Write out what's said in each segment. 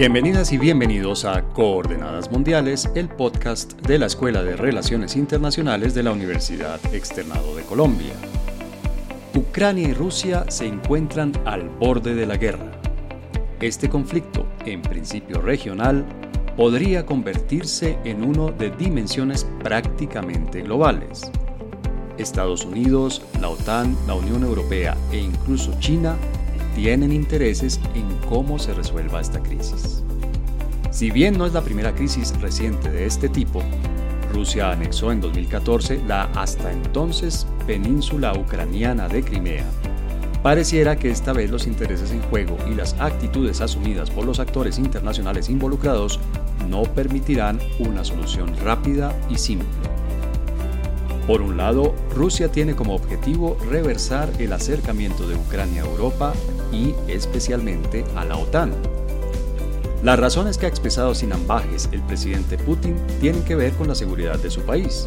Bienvenidas y bienvenidos a Coordenadas Mundiales, el podcast de la Escuela de Relaciones Internacionales de la Universidad Externado de Colombia. Ucrania y Rusia se encuentran al borde de la guerra. Este conflicto, en principio regional, podría convertirse en uno de dimensiones prácticamente globales. Estados Unidos, la OTAN, la Unión Europea e incluso China tienen intereses en cómo se resuelva esta crisis. Si bien no es la primera crisis reciente de este tipo, Rusia anexó en 2014 la hasta entonces península ucraniana de Crimea. Pareciera que esta vez los intereses en juego y las actitudes asumidas por los actores internacionales involucrados no permitirán una solución rápida y simple. Por un lado, Rusia tiene como objetivo reversar el acercamiento de Ucrania a Europa y especialmente a la OTAN. Las razones que ha expresado sin ambajes el presidente Putin tienen que ver con la seguridad de su país.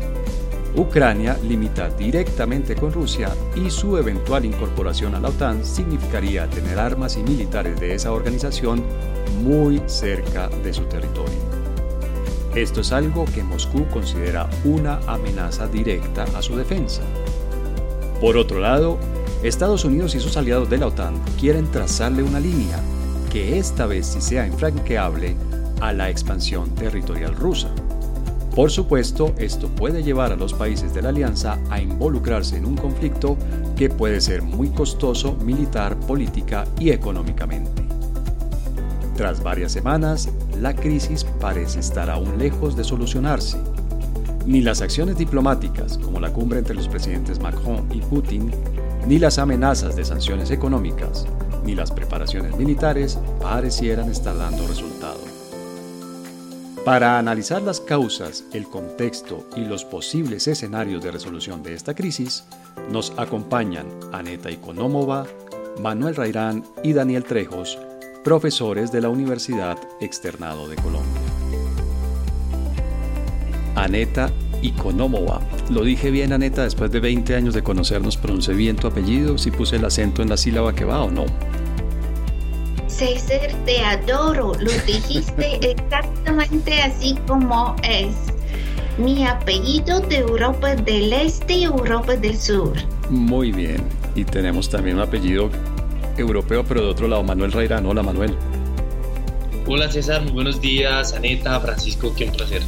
Ucrania limita directamente con Rusia y su eventual incorporación a la OTAN significaría tener armas y militares de esa organización muy cerca de su territorio. Esto es algo que Moscú considera una amenaza directa a su defensa. Por otro lado, Estados Unidos y sus aliados de la OTAN quieren trazarle una línea que esta vez sí sea infranqueable a la expansión territorial rusa. Por supuesto, esto puede llevar a los países de la alianza a involucrarse en un conflicto que puede ser muy costoso militar, política y económicamente. Tras varias semanas, la crisis parece estar aún lejos de solucionarse. Ni las acciones diplomáticas, como la cumbre entre los presidentes Macron y Putin, ni las amenazas de sanciones económicas, ni las preparaciones militares parecieran estar dando resultado. Para analizar las causas, el contexto y los posibles escenarios de resolución de esta crisis, nos acompañan Aneta Ikonomova, Manuel Rairán y Daniel Trejos, profesores de la Universidad Externado de Colombia. Aneta Ikonomova. Lo dije bien, Aneta, después de 20 años de conocernos, pronuncié bien tu apellido, si puse el acento en la sílaba que va o no. César, te adoro, lo dijiste exactamente así como es. Mi apellido de Europa del Este y Europa del Sur. Muy bien, y tenemos también un apellido europeo, pero de otro lado, Manuel Rairán. Hola, Manuel. Hola, César. Muy buenos días. Aneta, Francisco, qué un placer.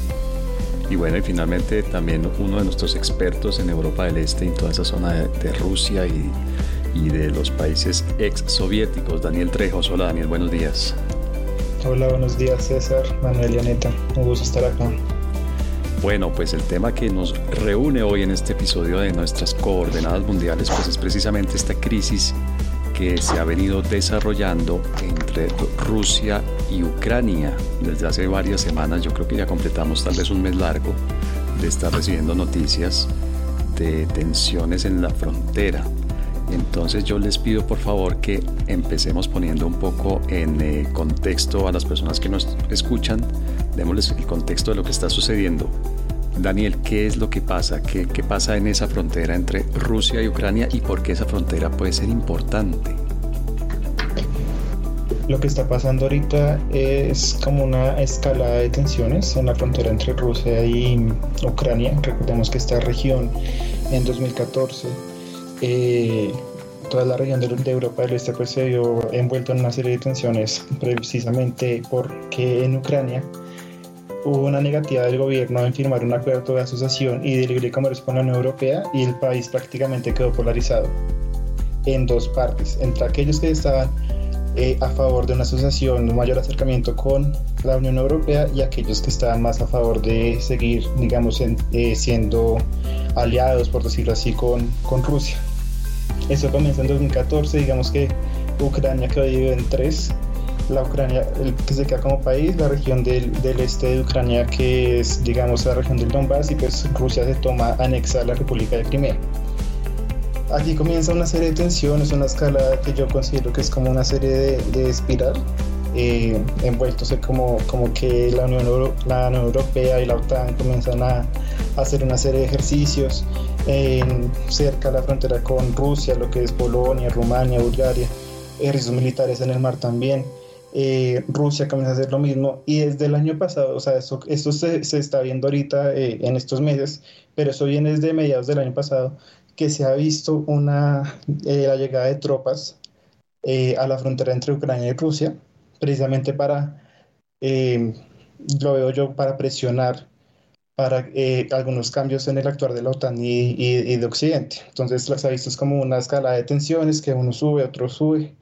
Y bueno, y finalmente también uno de nuestros expertos en Europa del Este y toda esa zona de, Rusia y, y, de los países ex soviéticos, Daniel Trejos. Hola, Daniel, buenos días. Hola, buenos días, César, Manuel y. Un gusto estar acá. Bueno, pues el tema que nos reúne hoy en este episodio de nuestras coordenadas mundiales, pues es precisamente esta crisis que se ha venido desarrollando entre Rusia y Ucrania desde hace varias semanas. Yo creo que ya completamos tal vez un mes largo de estar recibiendo noticias de tensiones en la frontera. Entonces yo les pido por favor que empecemos poniendo un poco en eh, contexto a las personas que nos escuchan, démosles el contexto de lo que está sucediendo Daniel, ¿qué es lo que pasa? ¿Qué, pasa en esa frontera entre Rusia y Ucrania y por qué esa frontera puede ser importante? Lo que está pasando ahorita es como una escalada de tensiones en la frontera entre Rusia y Ucrania. Recordemos que esta región en 2014, eh, toda la región de, Europa del Este pues, se vio envuelta en una serie de tensiones precisamente porque en Ucrania hubo una negativa del gobierno en firmar un acuerdo de asociación y de libre comercio con la Unión Europea y el país prácticamente quedó polarizado en dos partes, entre aquellos que estaban eh, a favor de una asociación, un mayor acercamiento con la Unión Europea y aquellos que estaban más a favor de seguir, digamos, eh, siendo aliados, por decirlo así, con, con Rusia. Eso comienza en 2014, digamos que Ucrania quedó dividido en tres, la Ucrania, el que se queda como país, la región del, del, este de Ucrania, que es, digamos, la región del Donbass, y pues Rusia se toma anexar la República de Crimea. Aquí comienza una serie de tensiones, una escalada que yo considero que es como una serie de, de espiral, eh, envueltos como, como que la Unión, la Unión Europea y la OTAN comienzan a, hacer una serie de ejercicios en, cerca de la frontera con Rusia, lo que es Polonia, Rumania, Bulgaria, ejercicios militares en el mar también. eh, Rusia comienza a hacer lo mismo y desde el año pasado, o sea, esto, esto se, se está viendo ahorita eh, en estos meses, pero eso viene desde mediados del año pasado, que se ha visto una, eh, la llegada de tropas a la frontera entre Ucrania y Rusia, precisamente para, lo veo yo, para presionar para algunos cambios en el actuar de la OTAN y, y, de Occidente. Entonces se ha visto como una escala de tensiones que uno sube, otro sube,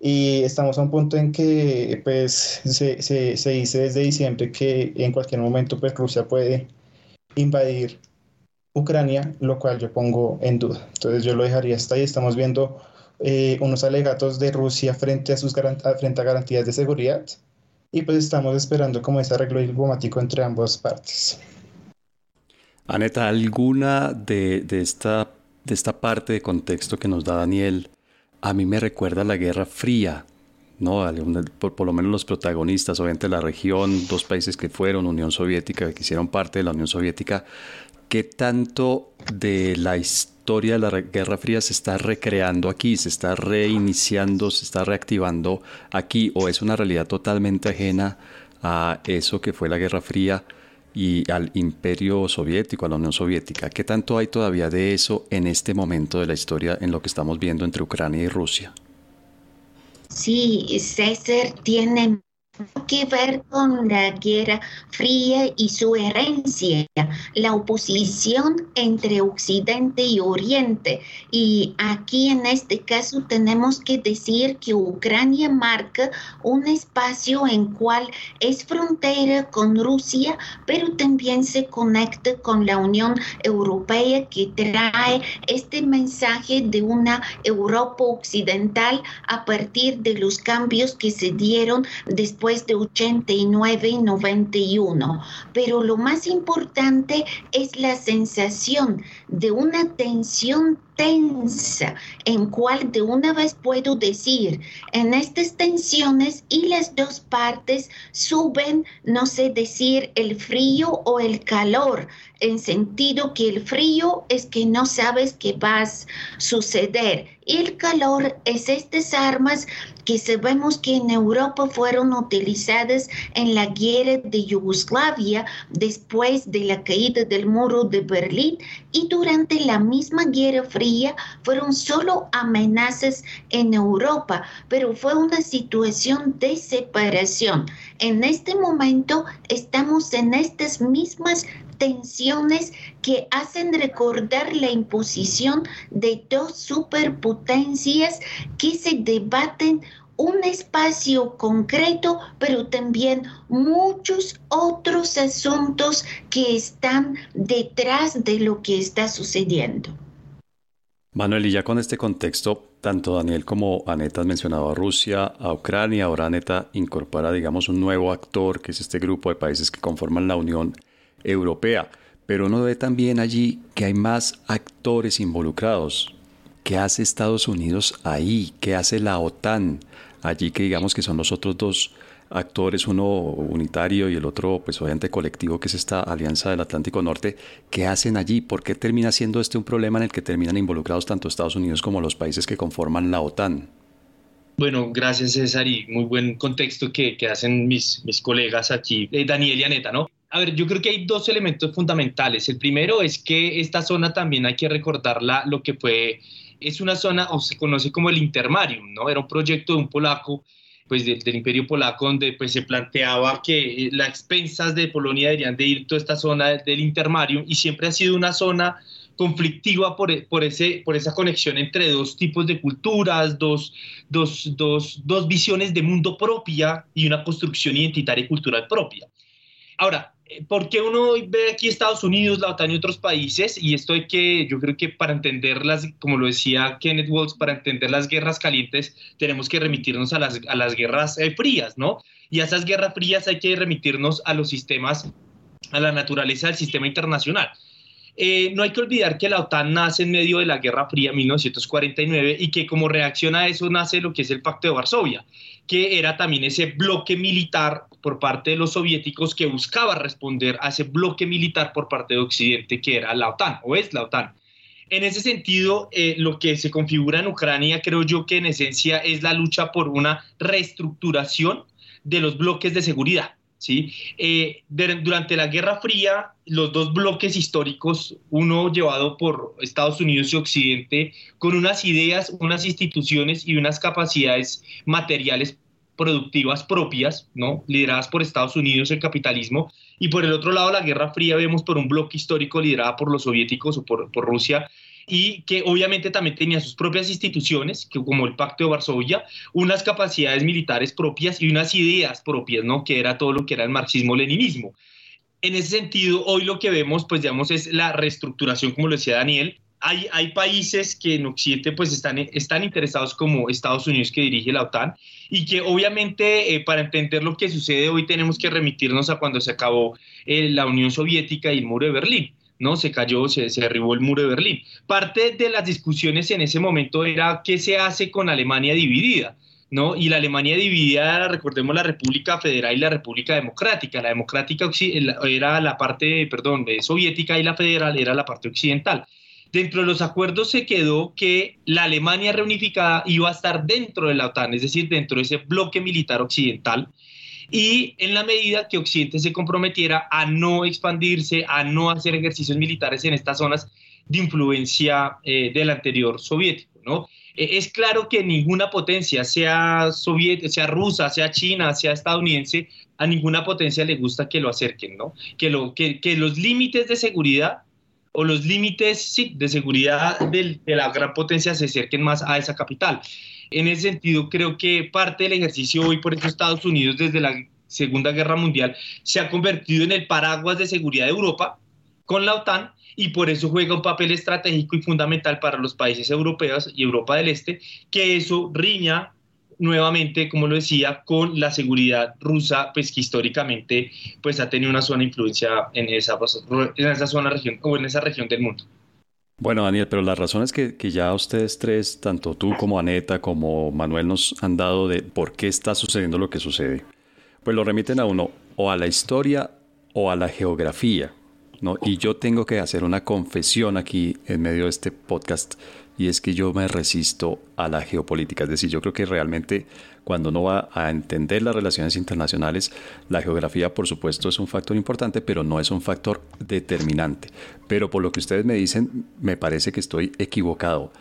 y estamos a un punto en que pues se, se, se, dice desde diciembre que en cualquier momento pues Rusia puede invadir Ucrania, lo cual yo pongo en duda. Entonces yo lo dejaría hasta ahí. Estamos viendo eh, unos alegatos de Rusia frente a, sus frente a garantías de seguridad y pues estamos esperando como ese arreglo diplomático entre ambas partes. Aneta, ¿alguna de, de, esta, de esta parte de contexto que nos da Daniel a mí me recuerda la Guerra Fría, ¿no? Por, lo menos los protagonistas, obviamente la región, dos países que fueron Unión Soviética, que hicieron parte de la Unión Soviética, ¿qué tanto de la historia de la Guerra Fría se está recreando aquí, se está reiniciando, se está reactivando aquí, o es una realidad totalmente ajena a eso que fue la Guerra Fría? y al imperio soviético, a la Unión Soviética. ¿Qué tanto hay todavía de eso en este momento de la historia en lo que estamos viendo entre Ucrania y Rusia? Sí, César tiene que ver con la Guerra Fría y su herencia, la oposición entre Occidente y Oriente. Y aquí en este caso tenemos que decir que Ucrania marca un espacio en cual es frontera con Rusia, pero también se conecta con la Unión Europea que trae este mensaje de una Europa occidental a partir de los cambios que se dieron después de 89 y 91. Pero lo más importante es la sensación de una tensión tensa, en cual de una vez puedo decir, en estas tensiones y las dos partes suben, no sé decir, el frío o el calor, en sentido que el frío es que no sabes qué va a suceder. Y el calor es estas armas que sabemos que en Europa fueron utilizadas en la guerra de Yugoslavia después de la caída del muro de Berlín y durante la misma guerra fría fueron solo amenazas en Europa, pero fue una situación de separación. En este momento estamos en estas mismas tensiones que hacen recordar la imposición de dos superpotencias que se debaten un espacio concreto, pero también muchos otros asuntos que están detrás de lo que está sucediendo. Manuel, y ya con este contexto, tanto Daniel como Aneta han mencionado a Rusia, a Ucrania, ahora Aneta incorpora, digamos, un nuevo actor, que es este grupo de países que conforman la Unión Europea. Pero uno ve también allí que hay más actores involucrados. ¿Qué hace Estados Unidos ahí? ¿Qué hace la OTAN allí que digamos que son los otros dos actores, uno unitario y el otro, pues obviamente colectivo, que es esta Alianza del Atlántico Norte, ¿qué hacen allí? ¿Por qué termina siendo este un problema en el que terminan involucrados tanto Estados Unidos como los países que conforman la OTAN? Bueno, gracias César y muy buen contexto que, hacen mis, mis colegas aquí, eh, Daniel y Aneta, ¿no? A ver, yo creo que hay dos elementos fundamentales. El primero es que esta zona también hay que recordarla lo que fue, es una zona o se conoce como el Intermarium, ¿no? Era un proyecto de un polaco pues del, Imperio Polaco, donde pues se planteaba que eh, las expensas de Polonia deberían de ir toda esta zona del Intermarium y siempre ha sido una zona conflictiva por, por, ese, por esa conexión entre dos tipos de culturas, dos, dos, dos, dos visiones de mundo propia y una construcción identitaria y cultural propia. Ahora, ¿por qué uno ve aquí Estados Unidos, la OTAN y otros países? Y esto hay que, yo creo que para entender las, como lo decía Kenneth Waltz, para entender las guerras calientes tenemos que remitirnos a las, a las guerras eh, frías, ¿no? Y a esas guerras frías hay que remitirnos a los sistemas, a la naturaleza del sistema internacional. Eh, no hay que olvidar que la OTAN nace en medio de la Guerra Fría 1949 y que como reacción a eso nace lo que es el Pacto de Varsovia, que era también ese bloque militar por parte de los soviéticos que buscaba responder a ese bloque militar por parte de Occidente que era la OTAN o es la OTAN. En ese sentido, eh, lo que se configura en Ucrania creo yo que en esencia es la lucha por una reestructuración de los bloques de seguridad. ¿Sí? Eh, durante la Guerra Fría, los dos bloques históricos, uno llevado por Estados Unidos y Occidente, con unas ideas, unas instituciones y unas capacidades materiales productivas propias, ¿no? lideradas por Estados Unidos, el capitalismo, y por el otro lado la Guerra Fría vemos por un bloque histórico liderado por los soviéticos o por Rusia, y que obviamente también tenía sus propias instituciones, que, como el Pacto de Varsovia, unas capacidades militares propias y unas ideas propias, ¿no? que era todo lo que era el marxismo-leninismo. En ese sentido, hoy lo que vemos, pues digamos, es la reestructuración, como lo decía Daniel. Hay, hay países que en Occidente pues están, están interesados como Estados Unidos que dirige la OTAN y que obviamente eh, para entender lo que sucede hoy tenemos que remitirnos a cuando se acabó eh, la Unión Soviética y el muro de Berlín. ¿No? Se cayó, se, se, derribó el muro de Berlín. Parte de las discusiones en ese momento era qué se hace con Alemania dividida. ¿No? Y la Alemania dividida, recordemos la República Federal y la República Democrática. La democrática era la parte, perdón, soviética y la federal era la parte occidental. Dentro de los acuerdos se quedó que la Alemania reunificada iba a estar dentro de la OTAN, es decir, dentro de ese bloque militar occidental, y en la medida que Occidente se comprometiera a no expandirse, a no hacer ejercicios militares en estas zonas de influencia eh, del anterior soviético, ¿no? E, es claro que ninguna potencia, sea, soviética, sea rusa, sea china, sea estadounidense, a ninguna potencia le gusta que lo acerquen, ¿no? Que, lo, que, que los límites de seguridad o los límites sí, de seguridad de la gran potencia se acerquen más a esa capital. En ese sentido, creo que parte del ejercicio hoy por eso Estados Unidos desde la Segunda Guerra Mundial se ha convertido en el paraguas de seguridad de Europa con la OTAN y por eso juega un papel estratégico y fundamental para los países europeos y Europa del Este, que eso riña nuevamente, como lo decía, con la seguridad rusa, pues que históricamente pues ha tenido una zona influencia en esa, en esa zona región o en esa región del mundo. Bueno, Daniel, pero las razones que, que, ya ustedes tres, tanto tú como Aneta, como Manuel, nos han dado de por qué está sucediendo lo que sucede, pues lo remiten a uno o a la historia o a la geografía. ¿no? Y yo tengo que hacer una confesión aquí en medio de este podcast y es que yo me resisto a la geopolítica. Es decir, yo creo que realmente cuando uno va a entender las relaciones internacionales, la geografía por supuesto es un factor importante, pero no es un factor determinante. Pero por lo que ustedes me dicen, me parece que estoy equivocado.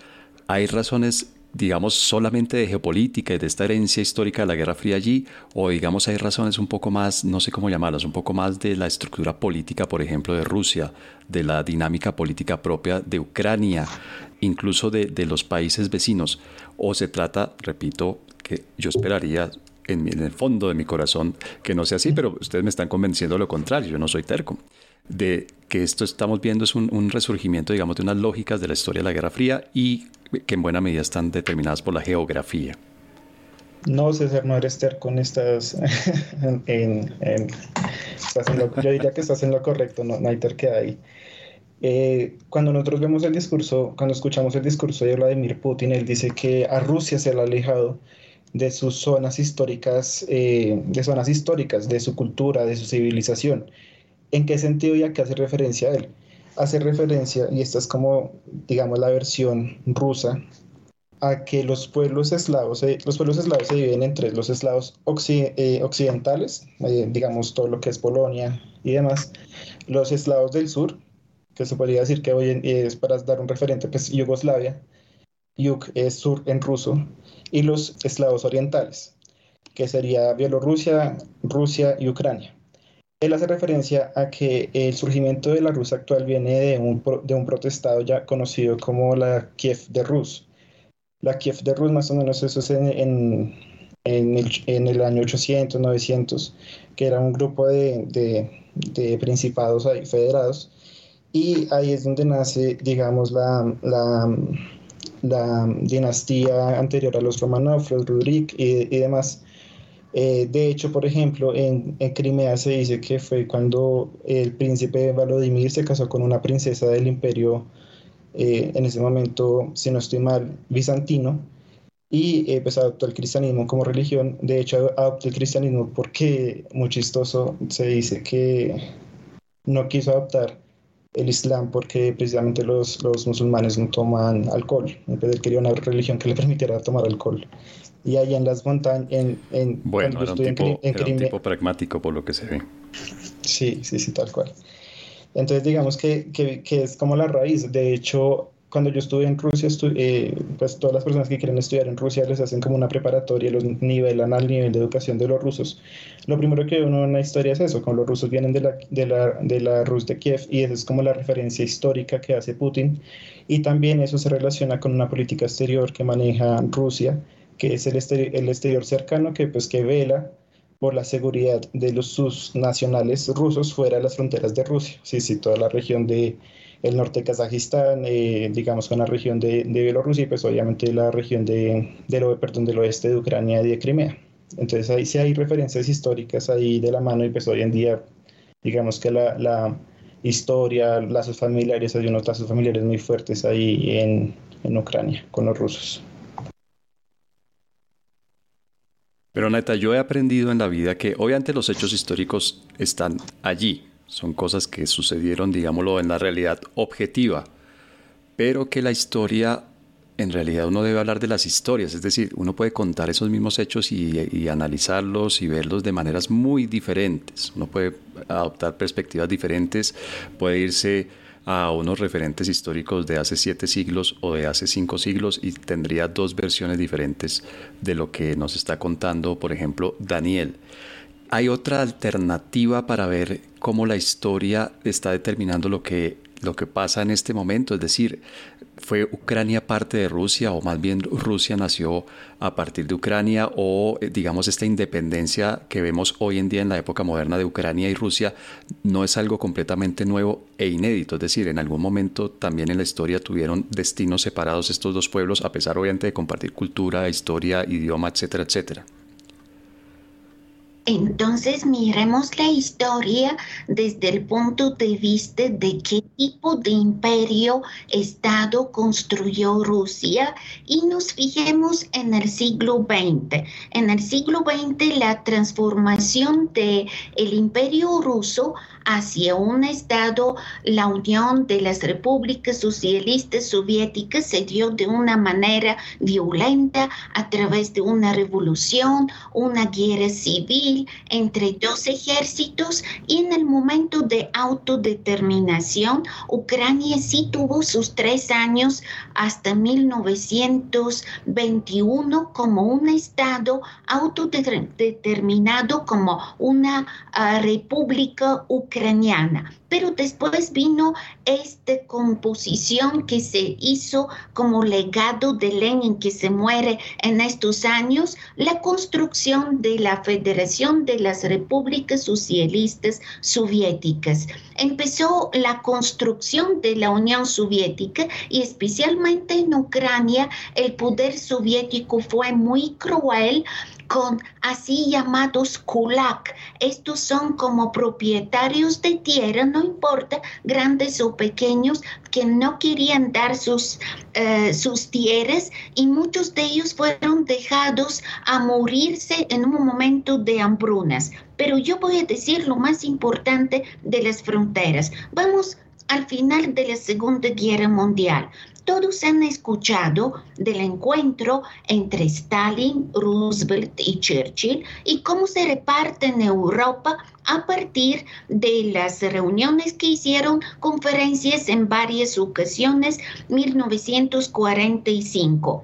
Hay razones digamos, solamente de geopolítica y de esta herencia histórica de la Guerra Fría allí, o digamos hay razones un poco más, no sé cómo llamarlas, un poco más de la estructura política, por ejemplo, de Rusia, de la dinámica política propia de Ucrania, incluso de, de los países vecinos, o se trata, repito, que yo esperaría en, en el fondo de mi corazón que no sea así, pero ustedes me están convenciendo de lo contrario, yo no soy terco de que esto estamos viendo es un, resurgimiento, digamos, de unas lógicas de la historia de la Guerra Fría y que en buena medida están determinadas por la geografía. No, César, no eres terco en estas. en, yo diría que estás en lo correcto, no, no hay terquedad ahí. Eh, cuando nosotros vemos el discurso, cuando escuchamos el discurso de Vladimir Putin, él dice que a Rusia se le ha alejado de sus zonas históricas, eh, de zonas históricas, de su cultura, de su civilización. ¿En qué sentido y a qué hace referencia él? Hace referencia, y esta es como, digamos, la versión rusa, a que los pueblos eslavos, los pueblos eslavos se dividen entre los eslavos eh, occidentales, eh, digamos todo lo que es Polonia y demás, los eslavos del sur, que se podría decir que hoy en, es para dar un referente, pues Yugoslavia, Yug es sur en ruso, y los eslavos orientales, que sería Bielorrusia, Rusia y Ucrania. Él hace referencia a que el surgimiento de la Rusia actual viene de un, de un protestado ya conocido como la Kiev de Rus. La Kiev de Rus más o menos eso es en, en, en, el, en el, año 800, 900, que era un grupo de, de, de principados ahí, federados. Y ahí es donde nace, digamos, la, la, la dinastía anterior a los Romanov, los Rurik y, y demás eh, de hecho, por ejemplo, en, Crimea se dice que fue cuando el príncipe Vladimir se casó con una princesa del imperio, eh, en ese momento, si no estoy mal, bizantino, y eh, pues adoptó el cristianismo como religión. De hecho, adoptó el cristianismo porque, muy chistoso, se dice que no quiso adoptar el Islam porque precisamente los, los musulmanes no toman alcohol. Él quería una religión que le permitiera tomar alcohol. Y ahí en las montañas, en, en, bueno, era, un tipo, era un tipo pragmático por lo que se ve. Sí, sí, sí, tal cual. Entonces digamos que, que, que es como la raíz. De hecho, cuando yo estuve en Rusia, eh, pues todas las personas que quieren estudiar en Rusia les hacen como una preparatoria, los nivelan al nivel de educación de los rusos. Lo primero que uno en la historia es eso, como los rusos vienen de la, de la, de la Rus de Kiev y esa es como la referencia histórica que hace Putin. Y también eso se relaciona con una política exterior que maneja Rusia, que es el, exterior, el exterior cercano que, pues, que vela por la seguridad de los sus nacionales rusos fuera de las fronteras de Rusia. Sí, sí, toda la región de el norte de Kazajistán, eh, digamos con la región de, de, Bielorrusia y pues obviamente la región de, del, perdón, oeste de Ucrania y de Crimea. Entonces ahí sí hay referencias históricas ahí de la mano y pues hoy en día digamos que la, la historia, lazos familiares, hay unos lazos familiares muy fuertes ahí en, en Ucrania con los rusos. Pero neta, yo he aprendido en la vida que obviamente los hechos históricos están allí, son cosas que sucedieron, digámoslo, en la realidad objetiva, pero que la historia, en realidad uno debe hablar de las historias, es decir, uno puede contar esos mismos hechos y, analizarlos y verlos de maneras muy diferentes, uno puede adoptar perspectivas diferentes, puede irse a unos referentes históricos de hace siete siglos o de hace cinco siglos y tendría dos versiones diferentes de lo que nos está contando, por ejemplo, Daniel. ¿Hay otra alternativa para ver cómo la historia está determinando lo que, lo que pasa en este momento? Es decir, ¿fue Ucrania parte de Rusia o más bien Rusia nació a partir de Ucrania o eh, digamos esta independencia que vemos hoy en día en la época moderna de Ucrania y Rusia no es algo completamente nuevo e inédito? Es decir, en algún momento también en la historia tuvieron destinos separados estos dos pueblos a pesar obviamente de compartir cultura, historia, idioma, etcétera, etcétera. Entonces miremos la historia desde el punto de vista de qué tipo de imperio Estado construyó Rusia y nos fijemos en el siglo XX. En el siglo XX la transformación del el imperio ruso hacia un Estado, la unión de las repúblicas socialistas soviéticas se dio de una manera violenta a través de una revolución, una guerra civil entre dos ejércitos y en el momento de autodeterminación, Ucrania sí tuvo sus tres años hasta 1921 como un Estado autodeterminado, como una uh, república ucraniana ucraniana. Pero después vino esta composición que se hizo como legado de Lenin que se muere en estos años, la construcción de la Federación de las Repúblicas Socialistas Soviéticas. Empezó la construcción de la Unión Soviética y especialmente en Ucrania el poder soviético fue muy cruel con así llamados kulak. Estos son como propietarios de tierra, no importa, grandes o pequeños, que no querían dar sus, eh, sus tierras y muchos de ellos fueron dejados a morirse en un momento de hambrunas. Pero yo voy a decir lo más importante de las fronteras. Vamos al final de la Segunda Guerra Mundial todos han escuchado del encuentro entre Stalin, Roosevelt y Churchill y cómo se reparte en Europa a partir de las reuniones que hicieron conferencias en varias ocasiones 1945.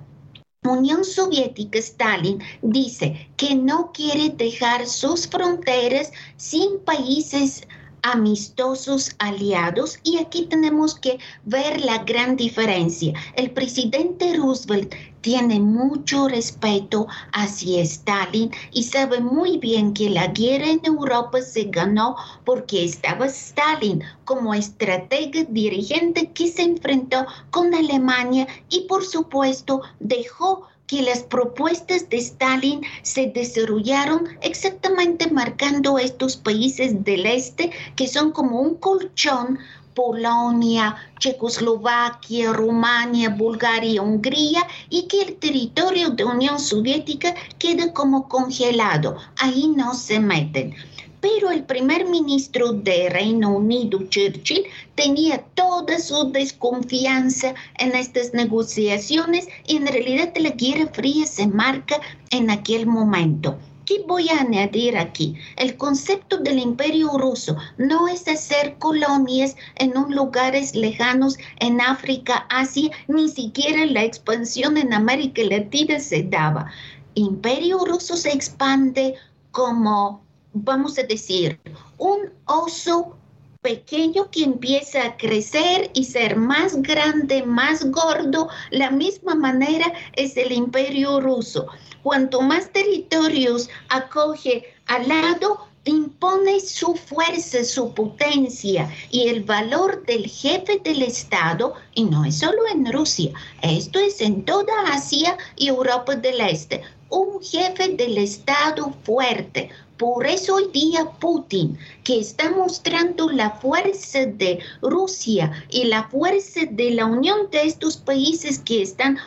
Unión Soviética Stalin dice que no quiere dejar sus fronteras sin países amistosos aliados y aquí tenemos que ver la gran diferencia. El presidente Roosevelt tiene mucho respeto hacia Stalin y sabe muy bien que la guerra en Europa se ganó porque estaba Stalin como estratega dirigente que se enfrentó con Alemania y por supuesto dejó que las propuestas de Stalin se desarrollaron exactamente marcando estos países del este que son como un colchón Polonia, Checoslovaquia, Rumania, Bulgaria, Hungría y que el territorio de Unión Soviética quede como congelado. Ahí no se meten. Pero el primer ministro de Reino Unido, Churchill, tenía toda su desconfianza en estas negociaciones y en realidad la Guerra Fría se marca en aquel momento. ¿Qué voy a añadir aquí? El concepto del imperio ruso no es hacer colonias en lugares lejanos en África, Asia, ni siquiera la expansión en América Latina se daba. Imperio ruso se expande como vamos a decir, un oso pequeño que empieza a crecer y ser más grande, más gordo, la misma manera es el imperio ruso. Cuanto más territorios acoge al lado, impone su fuerza, su potencia y el valor del jefe del Estado, y no es solo en Rusia, esto es en toda Asia y Europa del Este, un jefe del Estado fuerte, por eso hoy día Putin, que está mostrando la fuerza de Rusia y la fuerza de la unión de estos países que están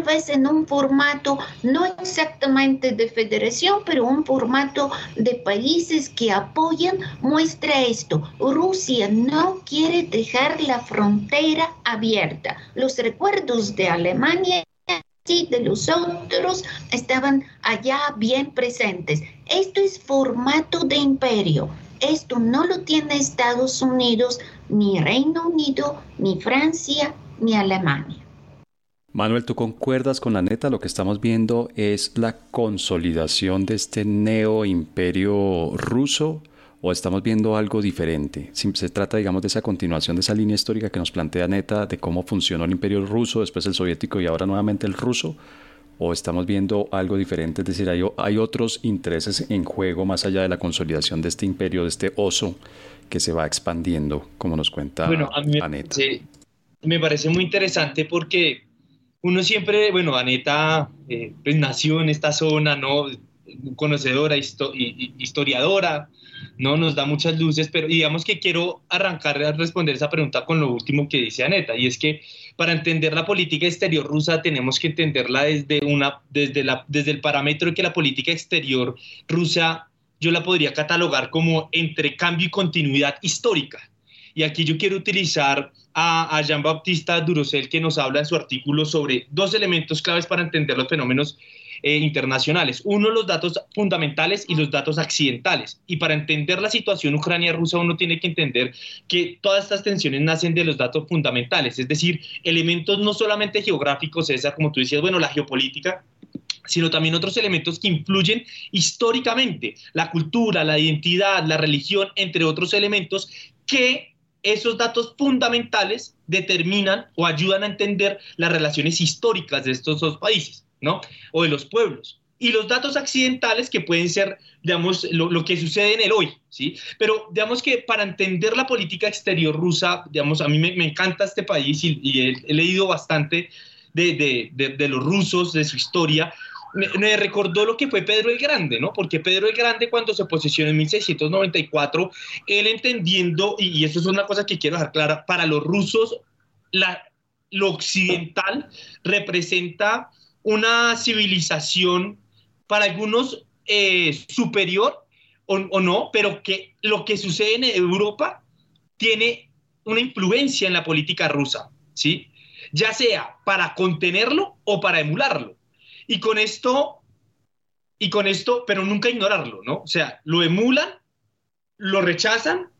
vez en un formato no exactamente de federación, pero un formato de países que apoyan, muestra esto. Rusia no quiere dejar la frontera abierta. Los recuerdos de Alemania y de los otros estaban allá bien presentes. Esto es formato de imperio. Esto no lo tiene Estados Unidos, ni Reino Unido, ni Francia, ni Alemania. Manuel, ¿tú concuerdas con la neta? Lo que estamos viendo es la consolidación de este neo imperio ruso o estamos viendo algo diferente? Se trata, digamos, de esa continuación de esa línea histórica que nos plantea Neta de cómo funcionó el imperio ruso, después el soviético y ahora nuevamente el ruso, o estamos viendo algo diferente, es decir, hay, hay otros intereses en juego más allá de la consolidación de este imperio, de este oso que se va expandiendo, como nos cuenta bueno, a mí Aneta. me parece muy interesante porque uno siempre, bueno, Aneta eh, pues nació en esta zona, ¿no? Conocedora, historiadora, no nos da muchas luces, pero digamos que quiero arrancar a responder esa pregunta con lo último que dice Aneta, y es que para entender la política exterior rusa tenemos que entenderla desde, una, desde, la, desde el parámetro de que la política exterior rusa yo la podría catalogar como entre cambio y continuidad histórica. Y aquí yo quiero utilizar a, Jean-Baptiste Durosel, que nos habla en su artículo sobre dos elementos claves para entender los fenómenos eh, internacionales. Uno, los datos fundamentales y los datos accidentales. Y para entender la situación ucrania-rusa, uno tiene que entender que todas estas tensiones nacen de los datos fundamentales, es decir, elementos no solamente geográficos, esa, como tú decías, bueno, la geopolítica, sino también otros elementos que influyen históricamente, la cultura, la identidad, la religión, entre otros elementos que esos datos fundamentales determinan o ayudan a entender las relaciones históricas de estos dos países. O de los pueblos. Y los datos accidentales que pueden ser, digamos, lo, que sucede en el hoy, ¿sí? Pero digamos que para entender la política exterior rusa, digamos, a mí me, encanta este país y, he, leído bastante de, los rusos, de su historia, me, recordó lo que fue Pedro el Grande, ¿no? Porque Pedro el Grande cuando se posicionó en 1694, él entendiendo, y, eso es una cosa que quiero dejar clara, para los rusos la, lo occidental representa una civilización para algunos eh, superior o, o, no, pero que lo que sucede en Europa tiene una influencia en la política rusa, ¿sí? Ya sea para contenerlo o para emularlo. Y con esto, y con esto, pero nunca ignorarlo, ¿no? O sea, lo emulan, lo rechazan,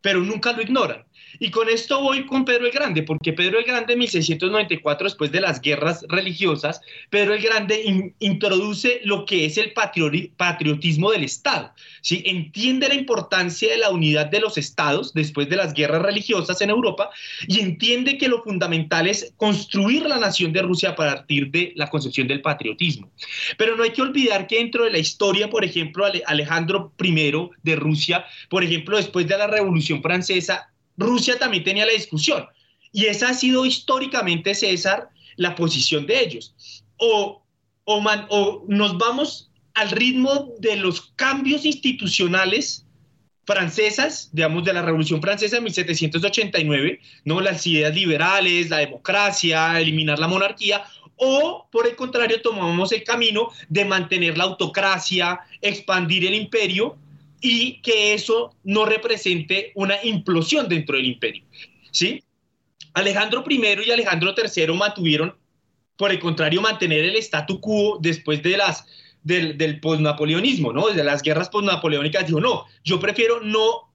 pero nunca lo ignoran. Y con esto voy con Pedro el Grande, porque Pedro el Grande en 1694, después de las guerras religiosas, Pedro el Grande introduce lo que es el patriotismo del Estado. ¿sí? Entiende la importancia de la unidad de los estados después de las guerras religiosas en Europa y entiende que lo fundamental es construir la nación de Rusia a partir de la concepción del patriotismo. Pero no hay que olvidar que dentro de la historia, por ejemplo, Alejandro I de Rusia, por ejemplo, después de la Revolución Francesa, Rusia también tenía la discusión. Y esa ha sido históricamente, César, la posición de ellos. O, o, nos vamos al ritmo de los cambios institucionales francesas, digamos, de la Revolución Francesa de 1789, ¿no? Las ideas liberales, la democracia, eliminar la monarquía, o por el contrario tomamos el camino de mantener la autocracia, expandir el imperio y que eso no represente una implosión dentro del imperio. ¿sí? Alejandro I y Alejandro III mantuvieron, por el contrario, mantener el statu quo después de las, del, del posnapoleonismo, ¿no? de las guerras posnapoleónicas. Dijo, no, yo prefiero no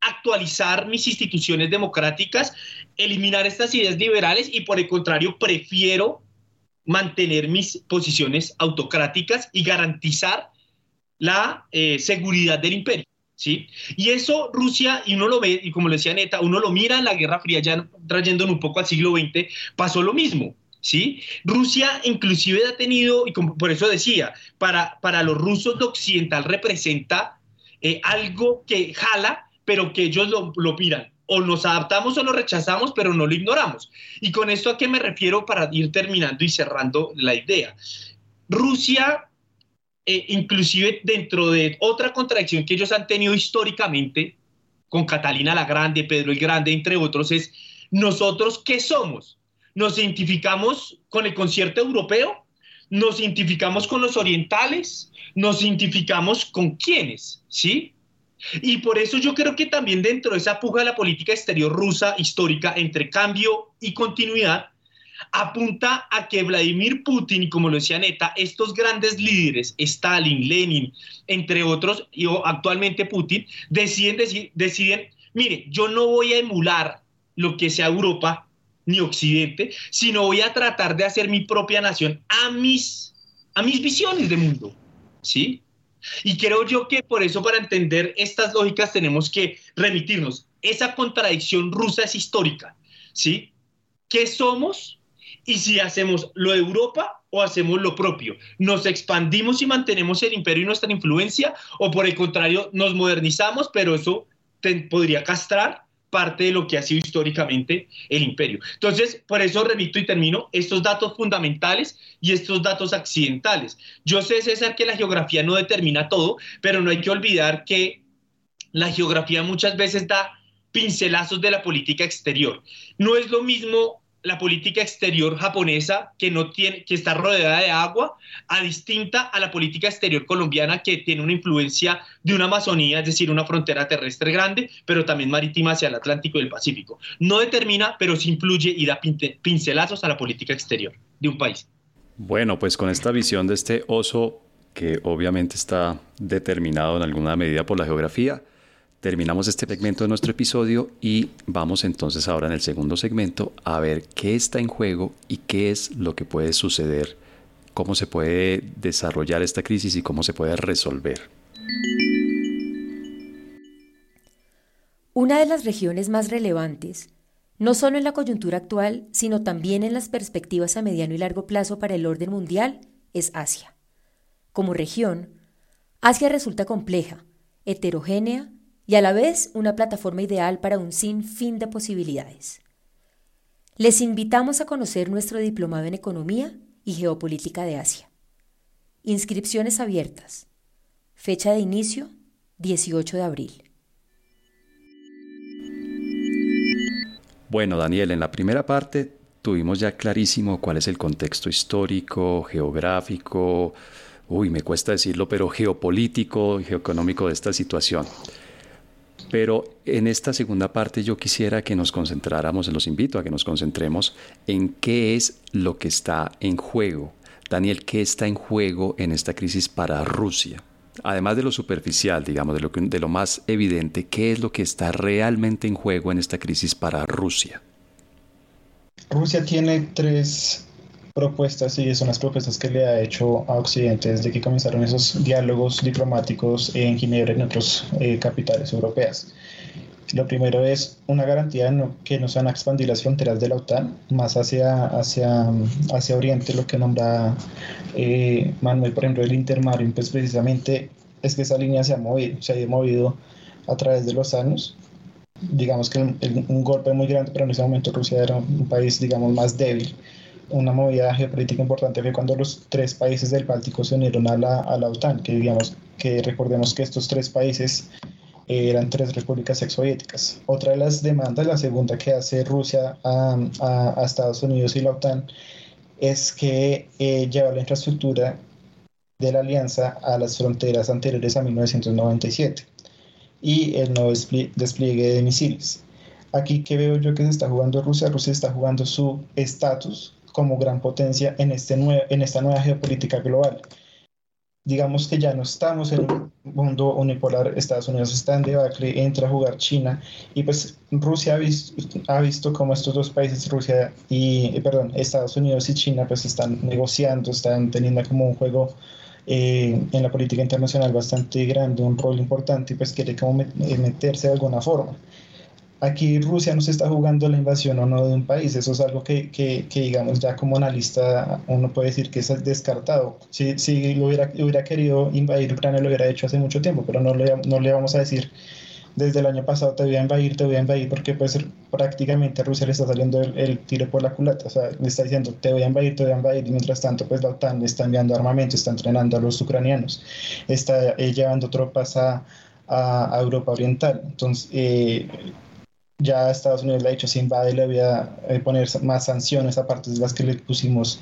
actualizar mis instituciones democráticas, eliminar estas ideas liberales y por el contrario prefiero mantener mis posiciones autocráticas y garantizar la eh, seguridad del imperio. ¿sí? Y eso Rusia, y uno lo ve, y como lo decía Neta, uno lo mira en la Guerra Fría, ya trayéndolo un poco al siglo XX, pasó lo mismo. ¿Sí? Rusia inclusive ha tenido, y por eso decía, para, para los rusos de occidental representa eh, algo que jala, pero que ellos lo, lo miran o nos adaptamos o lo rechazamos, pero no lo ignoramos. Y con esto a qué me refiero para ir terminando y cerrando la idea. Rusia eh, inclusive dentro de otra contradicción que ellos han tenido históricamente con Catalina la Grande, Pedro el Grande, entre otros, es nosotros qué somos. Nos identificamos con el concierto europeo, nos identificamos con los orientales, nos identificamos con quiénes, ¿sí? Y por eso yo creo que también dentro de esa puja de la política exterior rusa histórica entre cambio y continuidad, apunta a que Vladimir Putin, como lo decía Neta, estos grandes líderes, Stalin, Lenin, entre otros, y actualmente Putin, deciden, deciden, mire, yo no voy a emular lo que sea Europa ni Occidente, sino voy a tratar de hacer mi propia nación a mis, a mis visiones de mundo, ¿sí? Y creo yo que por eso para entender estas lógicas tenemos que remitirnos. Esa contradicción rusa es histórica, ¿sí? ¿Qué somos? Y si hacemos lo de Europa o hacemos lo propio. Nos expandimos y mantenemos el imperio y nuestra influencia o por el contrario nos modernizamos, pero eso podría castrar parte de lo que ha sido históricamente el imperio. Entonces, por eso remito y termino estos datos fundamentales y estos datos accidentales. Yo sé, César, que la geografía no determina todo, pero no hay que olvidar que la geografía muchas veces da pincelazos de la política exterior. No es lo mismo la política exterior japonesa que no tiene que está rodeada de agua a distinta a la política exterior colombiana que tiene una influencia de una Amazonía, es decir, una frontera terrestre grande, pero también marítima hacia el Atlántico y el Pacífico. No determina, pero sí influye y da pincelazos a la política exterior de un país. Bueno, pues con esta visión de este oso que obviamente está determinado en alguna medida por la geografía, Terminamos este segmento de nuestro episodio y vamos entonces ahora en el segundo segmento a ver qué está en juego y qué es lo que puede suceder, cómo se puede desarrollar esta crisis y cómo se puede resolver. Una de las regiones más relevantes, no solo en la coyuntura actual, sino también en las perspectivas a mediano y largo plazo para el orden mundial, es Asia. Como región, Asia resulta compleja, heterogénea y a la vez una plataforma ideal para un sinfín de posibilidades. Les invitamos a conocer nuestro diplomado en Economía y Geopolítica de Asia. Inscripciones abiertas. Fecha de inicio 18 de abril. Bueno, Daniel, en la primera parte tuvimos ya clarísimo cuál es el contexto histórico, geográfico, uy, me cuesta decirlo, pero geopolítico y geoeconómico de esta situación. Pero en esta segunda parte yo quisiera que nos concentráramos, los invito a que nos concentremos en qué es lo que está en juego. Daniel, ¿qué está en juego en esta crisis para Rusia? Además de lo superficial, digamos, de lo, de lo más evidente, ¿qué es lo que está realmente en juego en esta crisis para Rusia? Rusia tiene tres propuestas y son las propuestas que le ha hecho a Occidente desde que comenzaron esos diálogos diplomáticos en Ginebra y en otras eh, capitales europeas. Lo primero es una garantía de que no se van a expandir las fronteras de la OTAN más hacia, hacia, hacia Oriente, lo que nombra eh, Manuel, por ejemplo, el Intermario, pues precisamente es que esa línea se ha movido, se ha movido a través de los años. Digamos que un golpe muy grande, pero en ese momento Rusia era un país, digamos, más débil una movida geopolítica importante fue cuando los tres países del Báltico se unieron a la, a la OTAN, que digamos que recordemos que estos tres países eh, eran tres repúblicas exsoviéticas. Otra de las demandas, la segunda que hace Rusia a, a, Estados Unidos y la OTAN, es que eh, lleva la infraestructura de la alianza a las fronteras anteriores a 1997. y el nuevo despliegue de misiles. Aquí que veo yo que se está jugando Rusia, Rusia está jugando su estatus como gran potencia en, este en esta nueva geopolítica global. Digamos que ya no estamos en un mundo unipolar, Estados Unidos está en debacle, entra a jugar China y pues Rusia ha visto, ha visto cómo estos dos países, Rusia y, perdón, Estados Unidos y China pues están negociando, están teniendo como un juego eh, en la política internacional bastante grande, un rol importante y pues quiere como eh, meterse de alguna forma aquí Rusia no se está jugando la invasión o no de un país, eso es algo que, que, digamos ya como analista uno puede decir que es descartado. Si, si lo hubiera, hubiera querido invadir Ucrania lo hubiera hecho hace mucho tiempo, pero no le, no le vamos a decir desde el año pasado te voy a invadir, te voy a invadir, porque pues prácticamente a Rusia le está saliendo el, tiro por la culata, o sea, le está diciendo te voy a invadir, te voy a invadir, y mientras tanto pues la OTAN le está enviando armamento, está entrenando a los ucranianos, está eh, llevando tropas a, a, Europa Oriental, entonces... Eh, ya Estados Unidos le ha dicho si invade le voy a eh, poner más sanciones aparte de las que le pusimos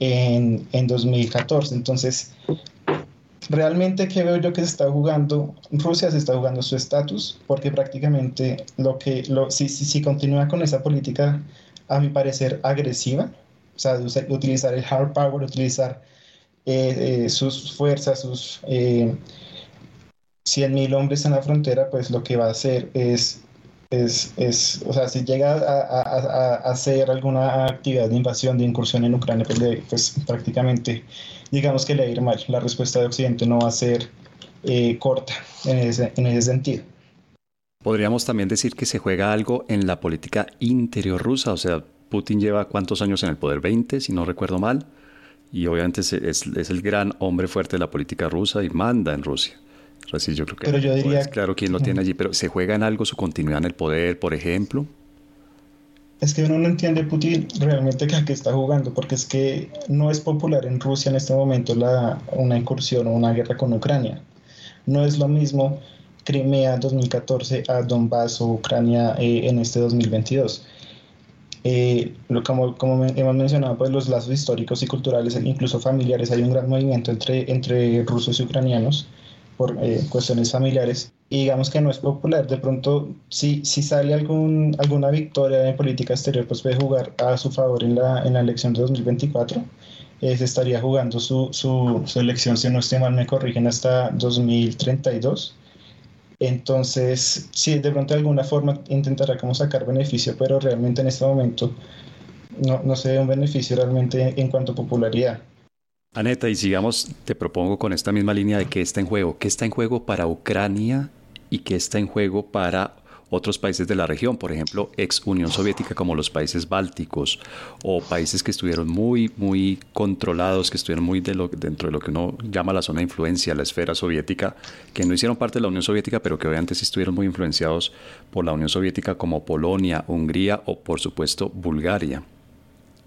en, en 2014. Entonces, realmente que veo yo que se está jugando, Rusia se está jugando su estatus porque prácticamente lo que, lo, si, si, continúa con esa política, a mi parecer, agresiva, o sea, utilizar el hard power, utilizar eh, eh, sus fuerzas, sus... Eh, 100.000 hombres en la frontera, pues lo que va a hacer es es, es, o sea, si llega a, a, hacer alguna actividad de invasión, de incursión en Ucrania, pues, pues, prácticamente, digamos que le va a ir mal. La respuesta de Occidente no va a ser eh, corta en ese, en ese sentido. Podríamos también decir que se juega algo en la política interior rusa, o sea, Putin lleva cuántos años en el poder, 20, si no recuerdo mal, y obviamente es, es, es el gran hombre fuerte de la política rusa y manda en Rusia yo creo que pero yo diría, claro quién lo tiene allí, pero ¿se juega en algo su continuidad en el poder, por ejemplo? Es que uno no entiende Putin realmente a qué está jugando, porque es que no es popular en Rusia en este momento la, una incursión o una guerra con Ucrania. No es lo mismo Crimea 2014 a Donbass o Ucrania eh, en este 2022. Eh, lo, como, como hemos mencionado, pues los lazos históricos y culturales, incluso familiares, hay un gran movimiento entre, entre rusos y ucranianos por eh, cuestiones familiares y digamos que no es popular. De pronto, si, si sale algún, alguna victoria en política exterior, pues puede jugar a su favor en la, en la elección de 2024. Eh, se estaría jugando su, su, su, elección, si no esté mal, me corrigen, hasta 2032. Entonces, sí, de pronto de alguna forma intentará como sacar beneficio, pero realmente en este momento no, no se ve un beneficio realmente en cuanto a popularidad. Aneta, y sigamos, te propongo con esta misma línea de qué está en juego. ¿Qué está en juego para Ucrania y qué está en juego para otros países de la región? Por ejemplo, ex Unión Soviética como los países bálticos o países que estuvieron muy, muy controlados, que estuvieron muy de lo, dentro de lo que uno llama la zona de influencia, la esfera soviética, que no hicieron parte de la Unión Soviética, pero que obviamente sí estuvieron muy influenciados por la Unión Soviética como Polonia, Hungría o por supuesto Bulgaria.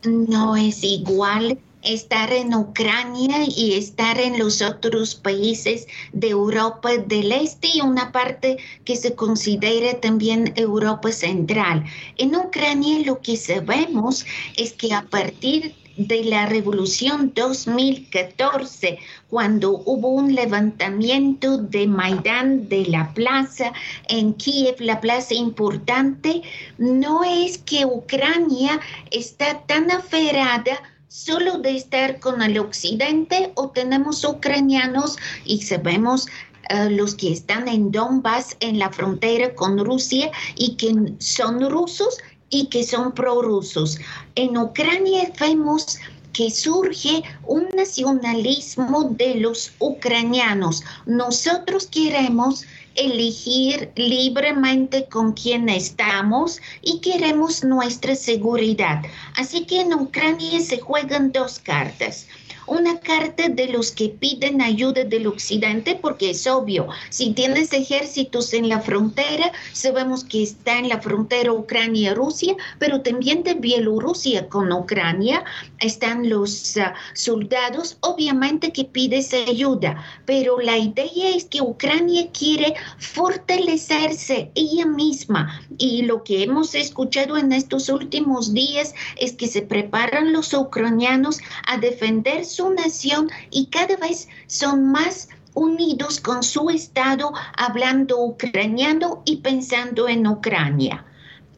No es igual estar en Ucrania y estar en los otros países de Europa del Este y una parte que se considera también Europa Central. En Ucrania lo que sabemos es que a partir de la revolución 2014, cuando hubo un levantamiento de Maidán de la plaza en Kiev, la plaza importante, no es que Ucrania está tan aferrada solo de estar con el occidente o tenemos ucranianos y sabemos uh, los que están en Donbass, en la frontera con Rusia y que son rusos y que son prorrusos. En Ucrania vemos que surge un nacionalismo de los ucranianos. Nosotros queremos elegir libremente con quién estamos y queremos nuestra seguridad. Así que en Ucrania se juegan dos cartas una carta de los que piden ayuda del occidente, porque es obvio, si tienes ejércitos en la frontera, sabemos que está en la frontera Ucrania-Rusia, pero también de Bielorrusia con Ucrania están los ah, soldados, obviamente que pides ayuda, pero la idea es que Ucrania quiere fortalecerse ella misma y lo que hemos escuchado en estos últimos días es que se preparan los ucranianos a defender su nación y cada vez son más unidos con su Estado, hablando ucraniano y pensando en Ucrania.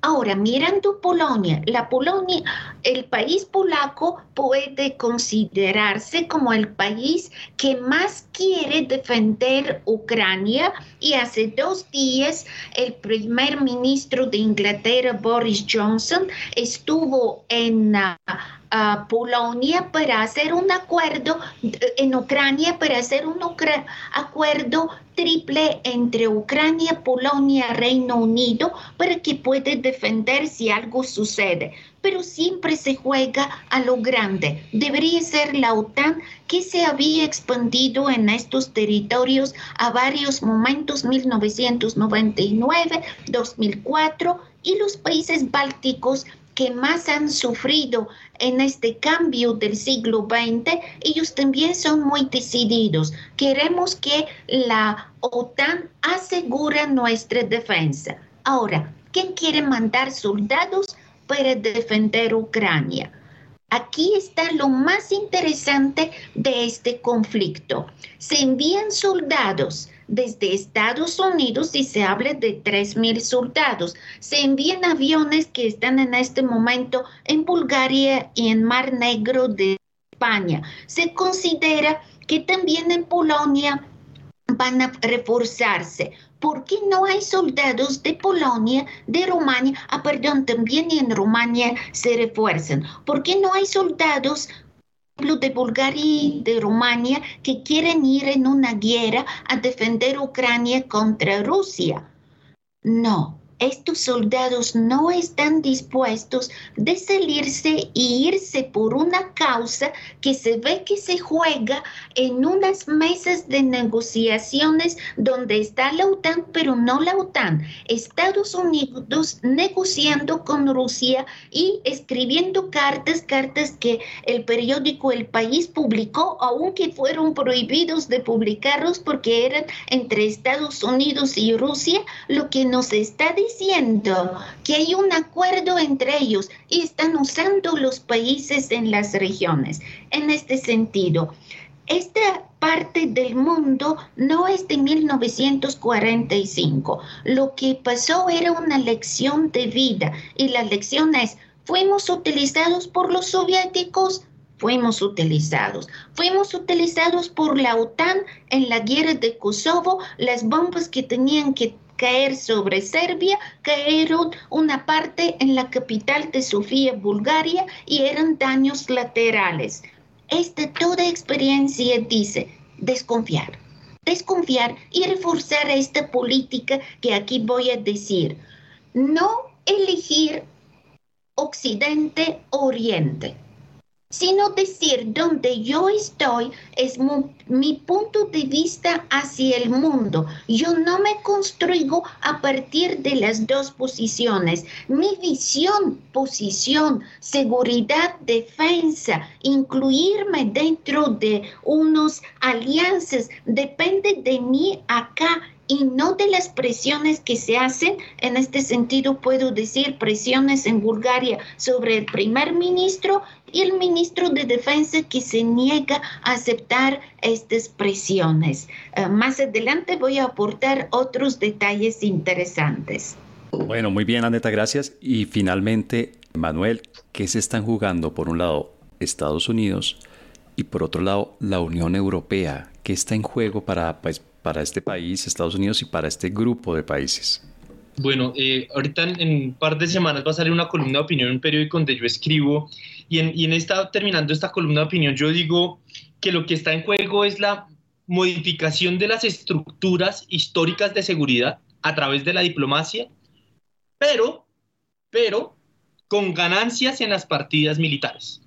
Ahora, mirando Polonia, la Polonia, el país polaco puede considerarse como el país que más quiere defender Ucrania y hace dos días el primer ministro de Inglaterra, Boris Johnson, estuvo en uh, Polonia para hacer un acuerdo, en Ucrania para hacer un acuerdo triple entre Ucrania, Polonia, Reino Unido para que pueda defender si algo sucede. Pero siempre se juega a lo grande. Debería ser la OTAN que se había expandido en estos territorios a varios momentos, 1999, 2004, y los países bálticos que más han sufrido en este cambio del siglo XX, ellos también son muy decididos. Queremos que la OTAN asegure nuestra defensa. Ahora, ¿quién quiere mandar soldados para defender Ucrania? Aquí está lo más interesante de este conflicto. Se envían soldados desde Estados Unidos y se habla de 3.000 soldados. Se envían aviones que están en este momento en Bulgaria y en Mar Negro de España. Se considera que también en Polonia van a reforzarse. ¿Por qué no hay soldados de Polonia, de Rumania? Ah, perdón, también en Rumania se refuerzan. ¿Por qué no hay soldados de Bulgaria y de Rumania que quieren ir en una guerra a defender Ucrania contra Rusia. No, estos soldados no están dispuestos de salirse y irse por una causa que se ve que se juega en unas mesas de negociaciones donde está la OTAN, pero no la OTAN. Estados Unidos negociando con Rusia y escribiendo cartas, cartas que el periódico El País publicó, aunque fueron prohibidos de publicarlos porque eran entre Estados Unidos y Rusia, lo que nos está diciendo diciendo que hay un acuerdo entre ellos y están usando los países en las regiones. En este sentido, esta parte del mundo no es de 1945. Lo que pasó era una lección de vida y la lección es, fuimos utilizados por los soviéticos, fuimos utilizados. Fuimos utilizados por la OTAN en la guerra de Kosovo, las bombas que tenían que caer sobre Serbia, cayeron una parte en la capital de Sofía, Bulgaria, y eran daños laterales. Esta toda experiencia dice desconfiar, desconfiar y reforzar esta política que aquí voy a decir. No elegir Occidente-Oriente sino decir donde yo estoy es mi, punto de vista hacia el mundo. Yo no me construigo a partir de las dos posiciones. Mi visión, posición, seguridad, defensa, incluirme dentro de unos alianzas, depende de mí acá y no de las presiones que se hacen. En este sentido, puedo decir presiones en Bulgaria sobre el primer ministro y el ministro de Defensa que se niega a aceptar estas presiones. Eh, más adelante voy a aportar otros detalles interesantes. Bueno, muy bien, Aneta, gracias. Y finalmente, Manuel, ¿qué se están jugando? Por un lado, Estados Unidos y por otro lado, la Unión Europea. ¿Qué está en juego para, pues, para este país, Estados Unidos, y para este grupo de países? Bueno, eh, ahorita en, un par de semanas va a salir una columna de opinión en un periódico donde yo escribo y en, y en esta, terminando esta columna de opinión yo digo que lo que está en juego es la modificación de las estructuras históricas de seguridad a través de la diplomacia, pero, pero con ganancias en las partidas militares.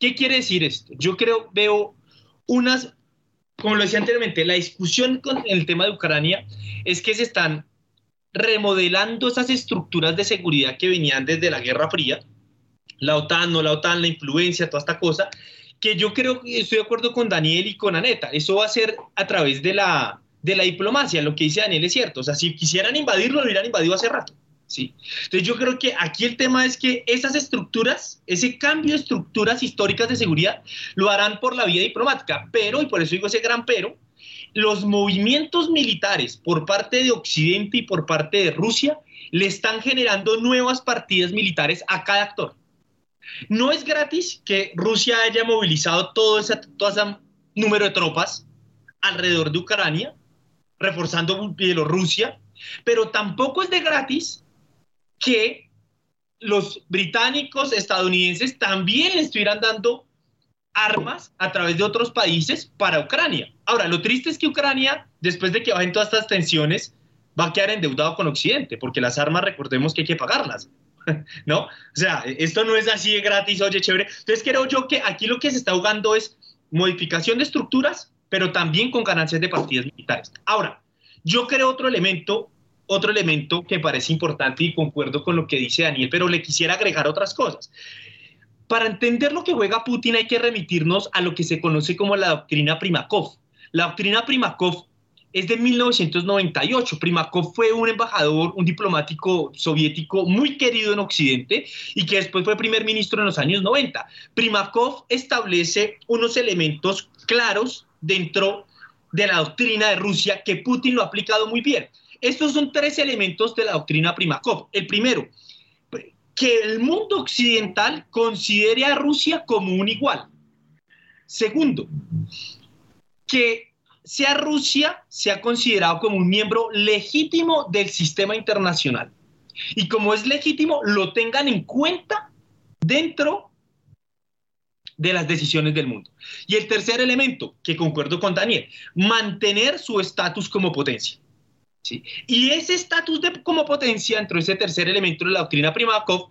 ¿Qué quiere decir esto? Yo creo, veo unas como lo decía anteriormente, la discusión con el tema de Ucrania es que se están remodelando esas estructuras de seguridad que venían desde la Guerra Fría, la OTAN, no la OTAN, la influencia, toda esta cosa, que yo creo que estoy de acuerdo con Daniel y con Aneta, eso va a ser a través de la, de la diplomacia, lo que dice Daniel es cierto, o sea, si quisieran invadirlo, lo hubieran invadido hace rato, ¿sí? Entonces yo creo que aquí el tema es que esas estructuras, ese cambio de estructuras históricas de seguridad, lo harán por la vía diplomática, pero, y por eso digo ese gran pero, los movimientos militares por parte de Occidente y por parte de Rusia le están generando nuevas partidas militares a cada actor. No es gratis que Rusia haya movilizado todo ese, todo ese número de tropas alrededor de Ucrania, reforzando Bielorrusia, pero tampoco es de gratis que los británicos, estadounidenses también le estuvieran dando armas a través de otros países para Ucrania. Ahora, lo triste es que Ucrania, después de que bajen todas estas tensiones, va a quedar endeudado con Occidente, porque las armas, recordemos que hay que pagarlas. ¿No? O sea, esto no es así de gratis, oye, chévere. Entonces creo yo que aquí lo que se está jugando es modificación de estructuras, pero también con ganancias de partidas militares. Ahora, yo creo otro elemento otro elemento que parece importante y concuerdo con lo que dice Daniel, pero le quisiera agregar otras cosas. Para entender lo que juega Putin hay que remitirnos a lo que se conoce como la doctrina Primakov. La doctrina Primakov es de 1998. Primakov fue un embajador, un diplomático soviético muy querido en Occidente y que después fue primer ministro en los años 90. Primakov establece unos elementos claros dentro de la doctrina de Rusia que Putin lo ha aplicado muy bien. Estos son tres elementos de la doctrina Primakov. El primero, que el mundo occidental considere a Rusia como un igual. Segundo, que sea Rusia sea considerado como un miembro legítimo del sistema internacional. Y como es legítimo, lo tengan en cuenta dentro de las decisiones del mundo. Y el tercer elemento, que concuerdo con Daniel, mantener su estatus como potencia. Y ese estatus como potencia, dentro de ese tercer elemento de la doctrina Primakov,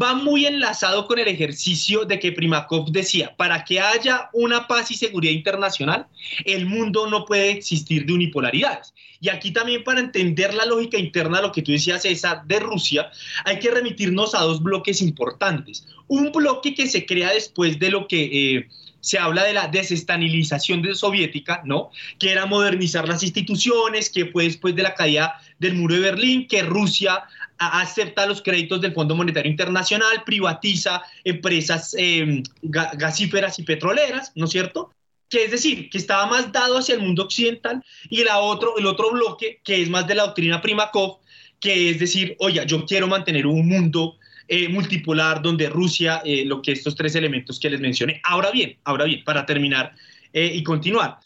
va muy enlazado con el ejercicio de que Primakov decía, para que haya una paz y seguridad internacional, el mundo no puede existir de unipolaridades. Y aquí también para entender la lógica interna, lo que tú decías, César, de Rusia, hay que remitirnos a dos bloques importantes. Un bloque que se crea después de lo que... Eh, se habla de la desestabilización de soviética, ¿no? Que era modernizar las instituciones, que fue después de la caída del muro de Berlín, que Rusia acepta los créditos del Fondo Monetario Internacional, privatiza empresas em, gasíferas y petroleras, ¿no es cierto? Que es decir, que estaba más dado hacia el mundo occidental y la otro, el otro bloque, que es más de la doctrina Primakov, que es decir, oye, yo quiero mantener un mundo eh, multipolar donde Rusia, eh, lo que estos tres elementos que les mencioné. Ahora bien, ahora bien, para terminar eh, y continuar,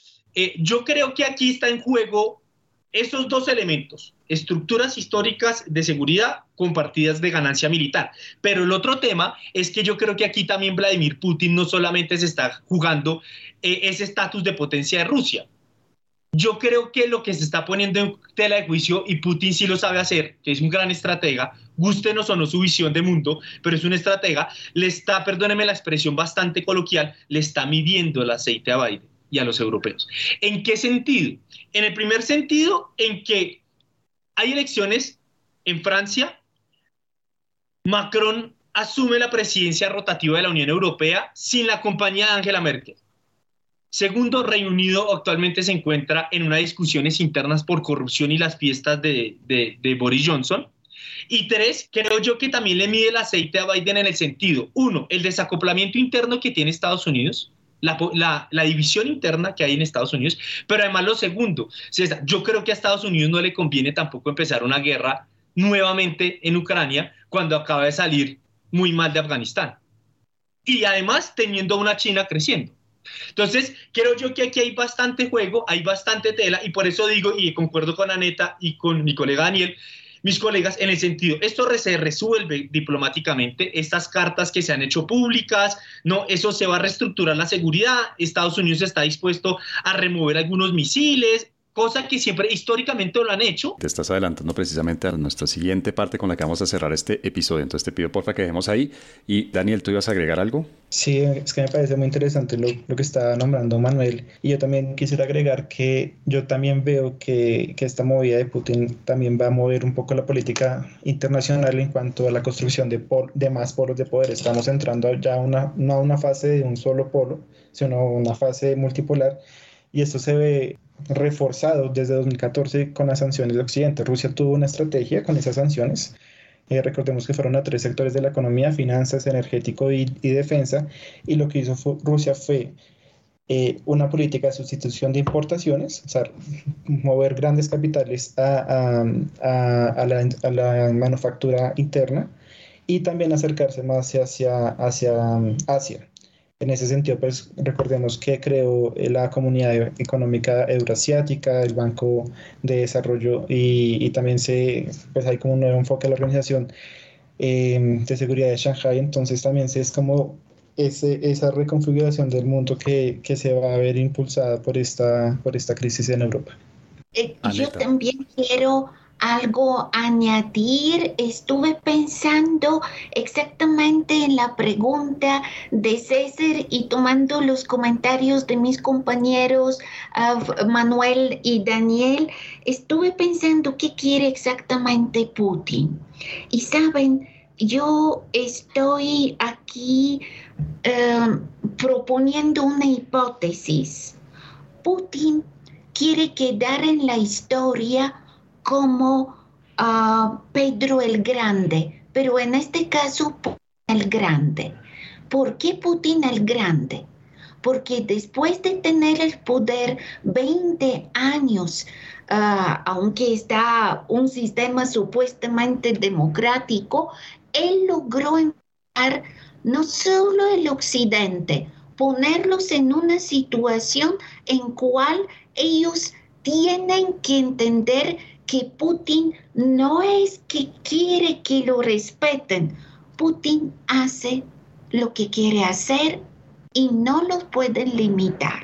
yo creo que aquí está en juego esos dos elementos, estructuras históricas de seguridad compartidas de ganancia militar. Pero el otro tema es que yo creo que aquí también Vladimir Putin no solamente se está jugando ese estatus de potencia de Rusia, yo creo que lo que se está poniendo en tela de juicio, y Putin sí lo sabe hacer, que es un gran estratega, gustenos o no su visión de mundo, pero es un estratega, le está, perdóneme la expresión bastante coloquial, le está midiendo el aceite a Biden y a los europeos. ¿En qué sentido? En el primer sentido, en que hay elecciones en Francia, Macron asume la presidencia rotativa de la Unión Europea sin la compañía de Angela Merkel. Segundo, Reino Unido actualmente se encuentra en unas discusiones internas por corrupción y las fiestas de, Boris Johnson. Y tres, creo yo que también le mide el aceite a Biden en el sentido, uno, el desacoplamiento interno que tiene Estados Unidos, la, división interna que hay en Estados Unidos, pero además lo segundo, yo creo que a Estados Unidos no le conviene tampoco empezar una guerra nuevamente en Ucrania cuando acaba de salir muy mal de Afganistán. Y además teniendo una China creciendo. Entonces, creo yo que aquí hay bastante juego, hay bastante tela, y por eso digo, y concuerdo con Aneta y con mi colega Daniel, mis colegas, en el sentido, esto se resuelve diplomáticamente, estas cartas que se han hecho públicas, no, eso se va a reestructurar la seguridad, Estados Unidos está dispuesto a remover algunos misiles, cosa que siempre históricamente lo han hecho. Te estás adelantando precisamente a nuestra siguiente parte con la que vamos a cerrar este episodio, entonces te pido porfa que dejemos ahí. Y Daniel, ¿tú ibas a agregar algo? Sí, es que me parece muy interesante lo, lo que está nombrando Manuel. Y yo también quisiera agregar que yo también veo que, que esta movida de Putin también va a mover un poco la política internacional en cuanto a la construcción de, de más polos de poder. Estamos entrando ya una, no a una fase de un solo polo, sino una fase multipolar. Y esto se ve reforzado desde 2014 con las sanciones de Occidente. Rusia tuvo una estrategia con esas sanciones Eh, recordemos que fueron a tres sectores de la economía, finanzas, energético y, defensa, y lo que hizo Rusia fue eh, una política de sustitución de importaciones, o sea, mover grandes capitales a, a, la, a, la, manufactura interna y también acercarse más hacia, hacia Asia. En ese sentido, pues recordemos que creó eh, la Comunidad Económica Euroasiática, el Banco de Desarrollo y, y también se, pues hay como un nuevo enfoque a la Organización eh, de Seguridad de Shanghai, entonces también se es como ese, esa reconfiguración del mundo que, que, se va a ver impulsada por esta, por esta crisis en Europa. Eh, yo también quiero algo añadir. Estuve pensando exactamente en la pregunta de César y tomando los comentarios de mis compañeros Manuel y Daniel, estuve pensando qué quiere exactamente Putin. Y saben, yo estoy aquí em, proponiendo una hipótesis. Putin quiere quedar en la historia como ah, Pedro el Grande, pero en este caso el Grande. ¿Por qué Putin el Grande? Porque después de tener el poder 20 años, ah, aunque está un sistema supuestamente democrático, él logró empezar no solo el occidente, ponerlos en una situación en cual ellos tienen que entender que Putin no es que quiere que lo respeten, Putin hace lo que quiere hacer y no lo pueden limitar.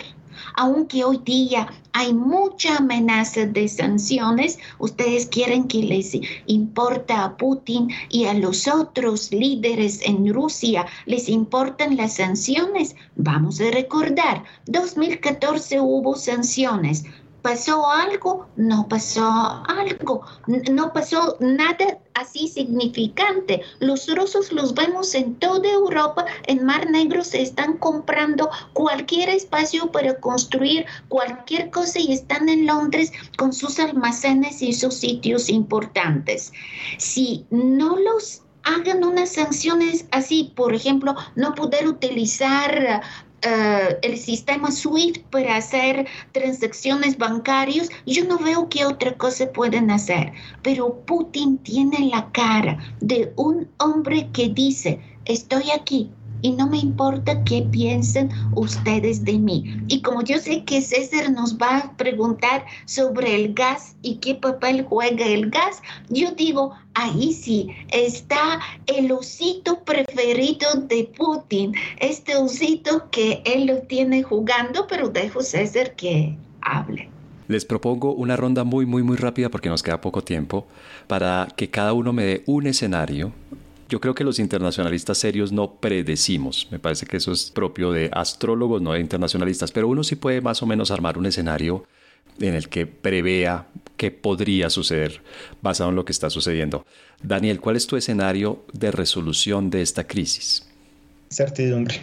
Aunque hoy día hay mucha amenaza de sanciones, ustedes quieren que les importa a Putin y a los otros líderes en Rusia les importan las sanciones. Vamos a recordar, 2014 hubo sanciones, pasó algo, no pasó algo, no pasó nada así significante. Los rusos los vemos en toda Europa, en Mar Negro se están comprando cualquier espacio para construir cualquier cosa y están en Londres con sus almacenes y sus sitios importantes. Si no los hagan unas sanciones así, por ejemplo, no poder utilizar eh, el sistema SWIFT para hacer transacciones bancarias, yo no veo qué otra cosa pueden hacer. Pero Putin tiene la cara de un hombre que dice, estoy aquí, y no me importa qué piensen ustedes de mí. Y como yo sé que César nos va a preguntar sobre el gas y qué papel juega el gas, yo digo, ahí sí está el osito preferido de Putin, este osito que él lo tiene jugando, pero dejo César que hable. Les propongo una ronda muy, muy, muy rápida porque nos queda poco tiempo para que cada uno me dé un escenario yo creo que los internacionalistas serios no predecimos, me parece que eso es propio de astrólogos, no de internacionalistas, pero uno sí puede más o menos armar un escenario en el que prevea qué podría suceder basado en lo que está sucediendo. Daniel, ¿cuál es tu escenario de resolución de esta crisis? Certidumbre.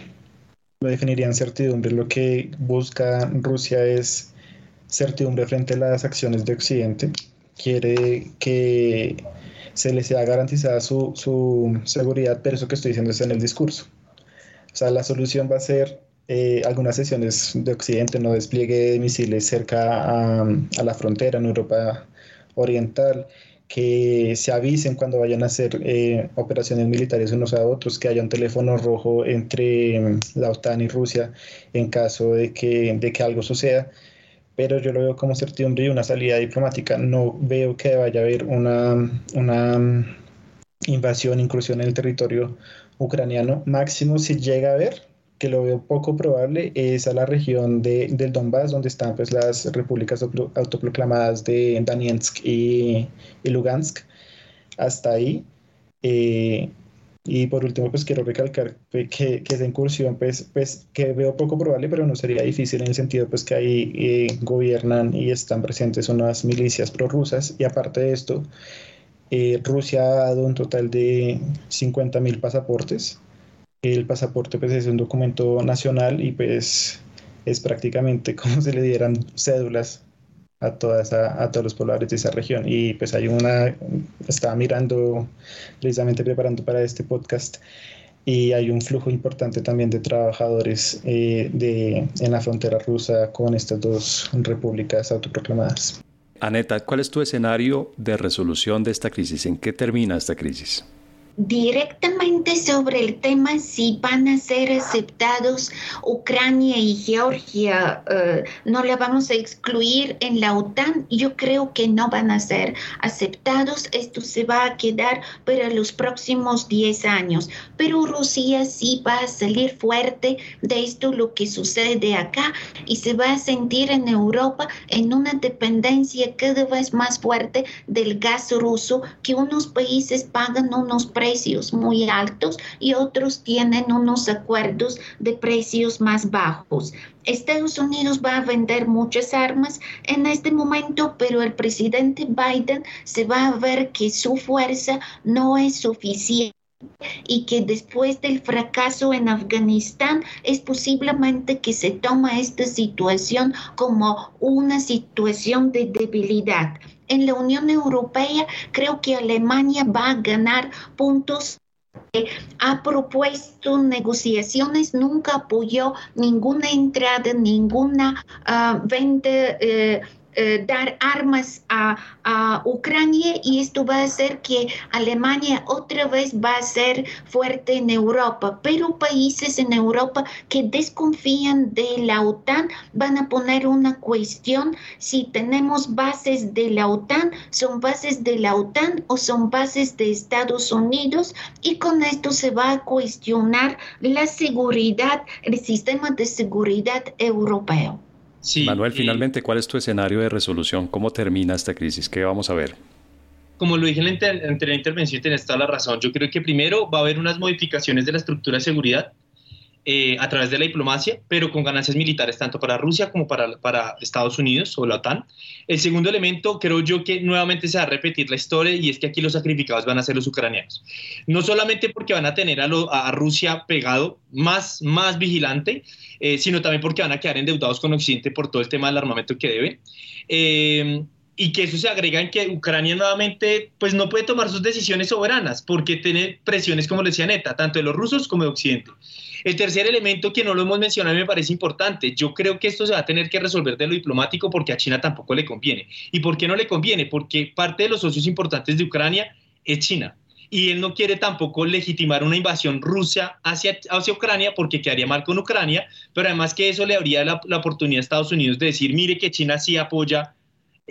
Lo definiría en certidumbre. Lo que busca Rusia es certidumbre frente a las acciones de Occidente. Quiere que se les sea garantizada su, su seguridad, pero eso que estoy diciendo es en el discurso. O sea, la solución va a ser eh, algunas sesiones de Occidente, no despliegue de misiles cerca a, a, la frontera en Europa Oriental, que se avisen cuando vayan a hacer eh, operaciones militares unos a otros, que haya un teléfono rojo entre la OTAN y Rusia en caso de que, de que algo suceda pero yo lo veo como certidumbre y una salida diplomática. No veo que vaya a haber una, una mm, invasión, inclusión en el territorio ucraniano. Máximo, si llega a haber, que lo veo poco probable, es a la región de, del Donbass, donde están pues, las repúblicas autoproclamadas de Donetsk y, y Lugansk. Hasta ahí. Eh, y por último, pues quiero recalcar que, que, esa incursión, pues, pues que veo poco probable, pero no sería difícil en el sentido pues que ahí eh, gobiernan y están presentes unas milicias prorrusas y aparte de esto, eh, Rusia ha dado un total de 50 mil pasaportes. El pasaporte pues es un documento nacional y pues es prácticamente como si le dieran cédulas a, toda a todos los pobladores de esa región. Y pues hay una, estaba mirando, precisamente preparando para este podcast, y hay un flujo importante también de trabajadores eh, de, en la frontera rusa con estas dos repúblicas autoproclamadas. Aneta, ¿cuál es tu escenario de resolución de esta crisis? ¿En qué termina esta crisis? Directamente sobre el tema si van a ser aceptados Ucrania y Georgia, eh, no la vamos a excluir en la OTAN, yo creo que no van a ser aceptados, esto se va a quedar para los próximos 10 años, pero Rusia sí va a salir fuerte de esto lo que sucede acá y se va a sentir en Europa en una dependencia cada vez más fuerte del gas ruso que unos países pagan unos precios precios muy altos y otros tienen unos acuerdos de precios más bajos. Estados Unidos va a vender muchas armas en este momento, pero el presidente Biden se va a ver que su fuerza no es suficiente y que después del fracaso en Afganistán es posiblemente que se toma esta situación como una situación de debilidad. En la Unión Europea, creo que Alemania va a ganar puntos. Ha propuesto negociaciones, nunca apoyó ninguna entrada, ninguna uh, venta uh, eh, dar armas a, Ucrania y esto va a hacer que Alemania otra vez va a ser fuerte en Europa. Pero países en Europa que desconfían de la OTAN van a poner una cuestión si tenemos bases de la OTAN, son bases de la OTAN o son bases de Estados Unidos y con esto se va a cuestionar la seguridad, el sistema de seguridad europeo. Manuel, finalmente, ¿cuál es tu escenario de resolución? ¿Cómo termina esta crisis? ¿Qué vamos a ver? Como lo dije en la, anterior intervención, tienes toda la razón. Yo creo que primero va a haber unas modificaciones de la estructura de seguridad eh, a través de la diplomacia, pero con ganancias militares tanto para Rusia como para, para Estados Unidos o la OTAN. El segundo elemento, creo yo que nuevamente se va a repetir la historia y es que aquí los sacrificados van a ser los ucranianos. No solamente porque van a tener a, a Rusia pegado más, más vigilante, eh, sino también porque van a quedar endeudados con Occidente por todo el tema del armamento que deben. Eh, y que eso se agrega en que Ucrania nuevamente pues no puede tomar sus decisiones soberanas porque tiene presiones, como le decía Neta, tanto de los rusos como de Occidente. El tercer elemento que no lo hemos mencionado me parece importante. Yo creo que esto se va a tener que resolver de lo diplomático porque a China tampoco le conviene. ¿Y por qué no le conviene? Porque parte de los socios importantes de Ucrania es China. Y él no quiere tampoco legitimar una invasión rusa hacia, hacia Ucrania porque quedaría mal con Ucrania, pero además que eso le habría la, la oportunidad a Estados Unidos de decir, mire que China sí apoya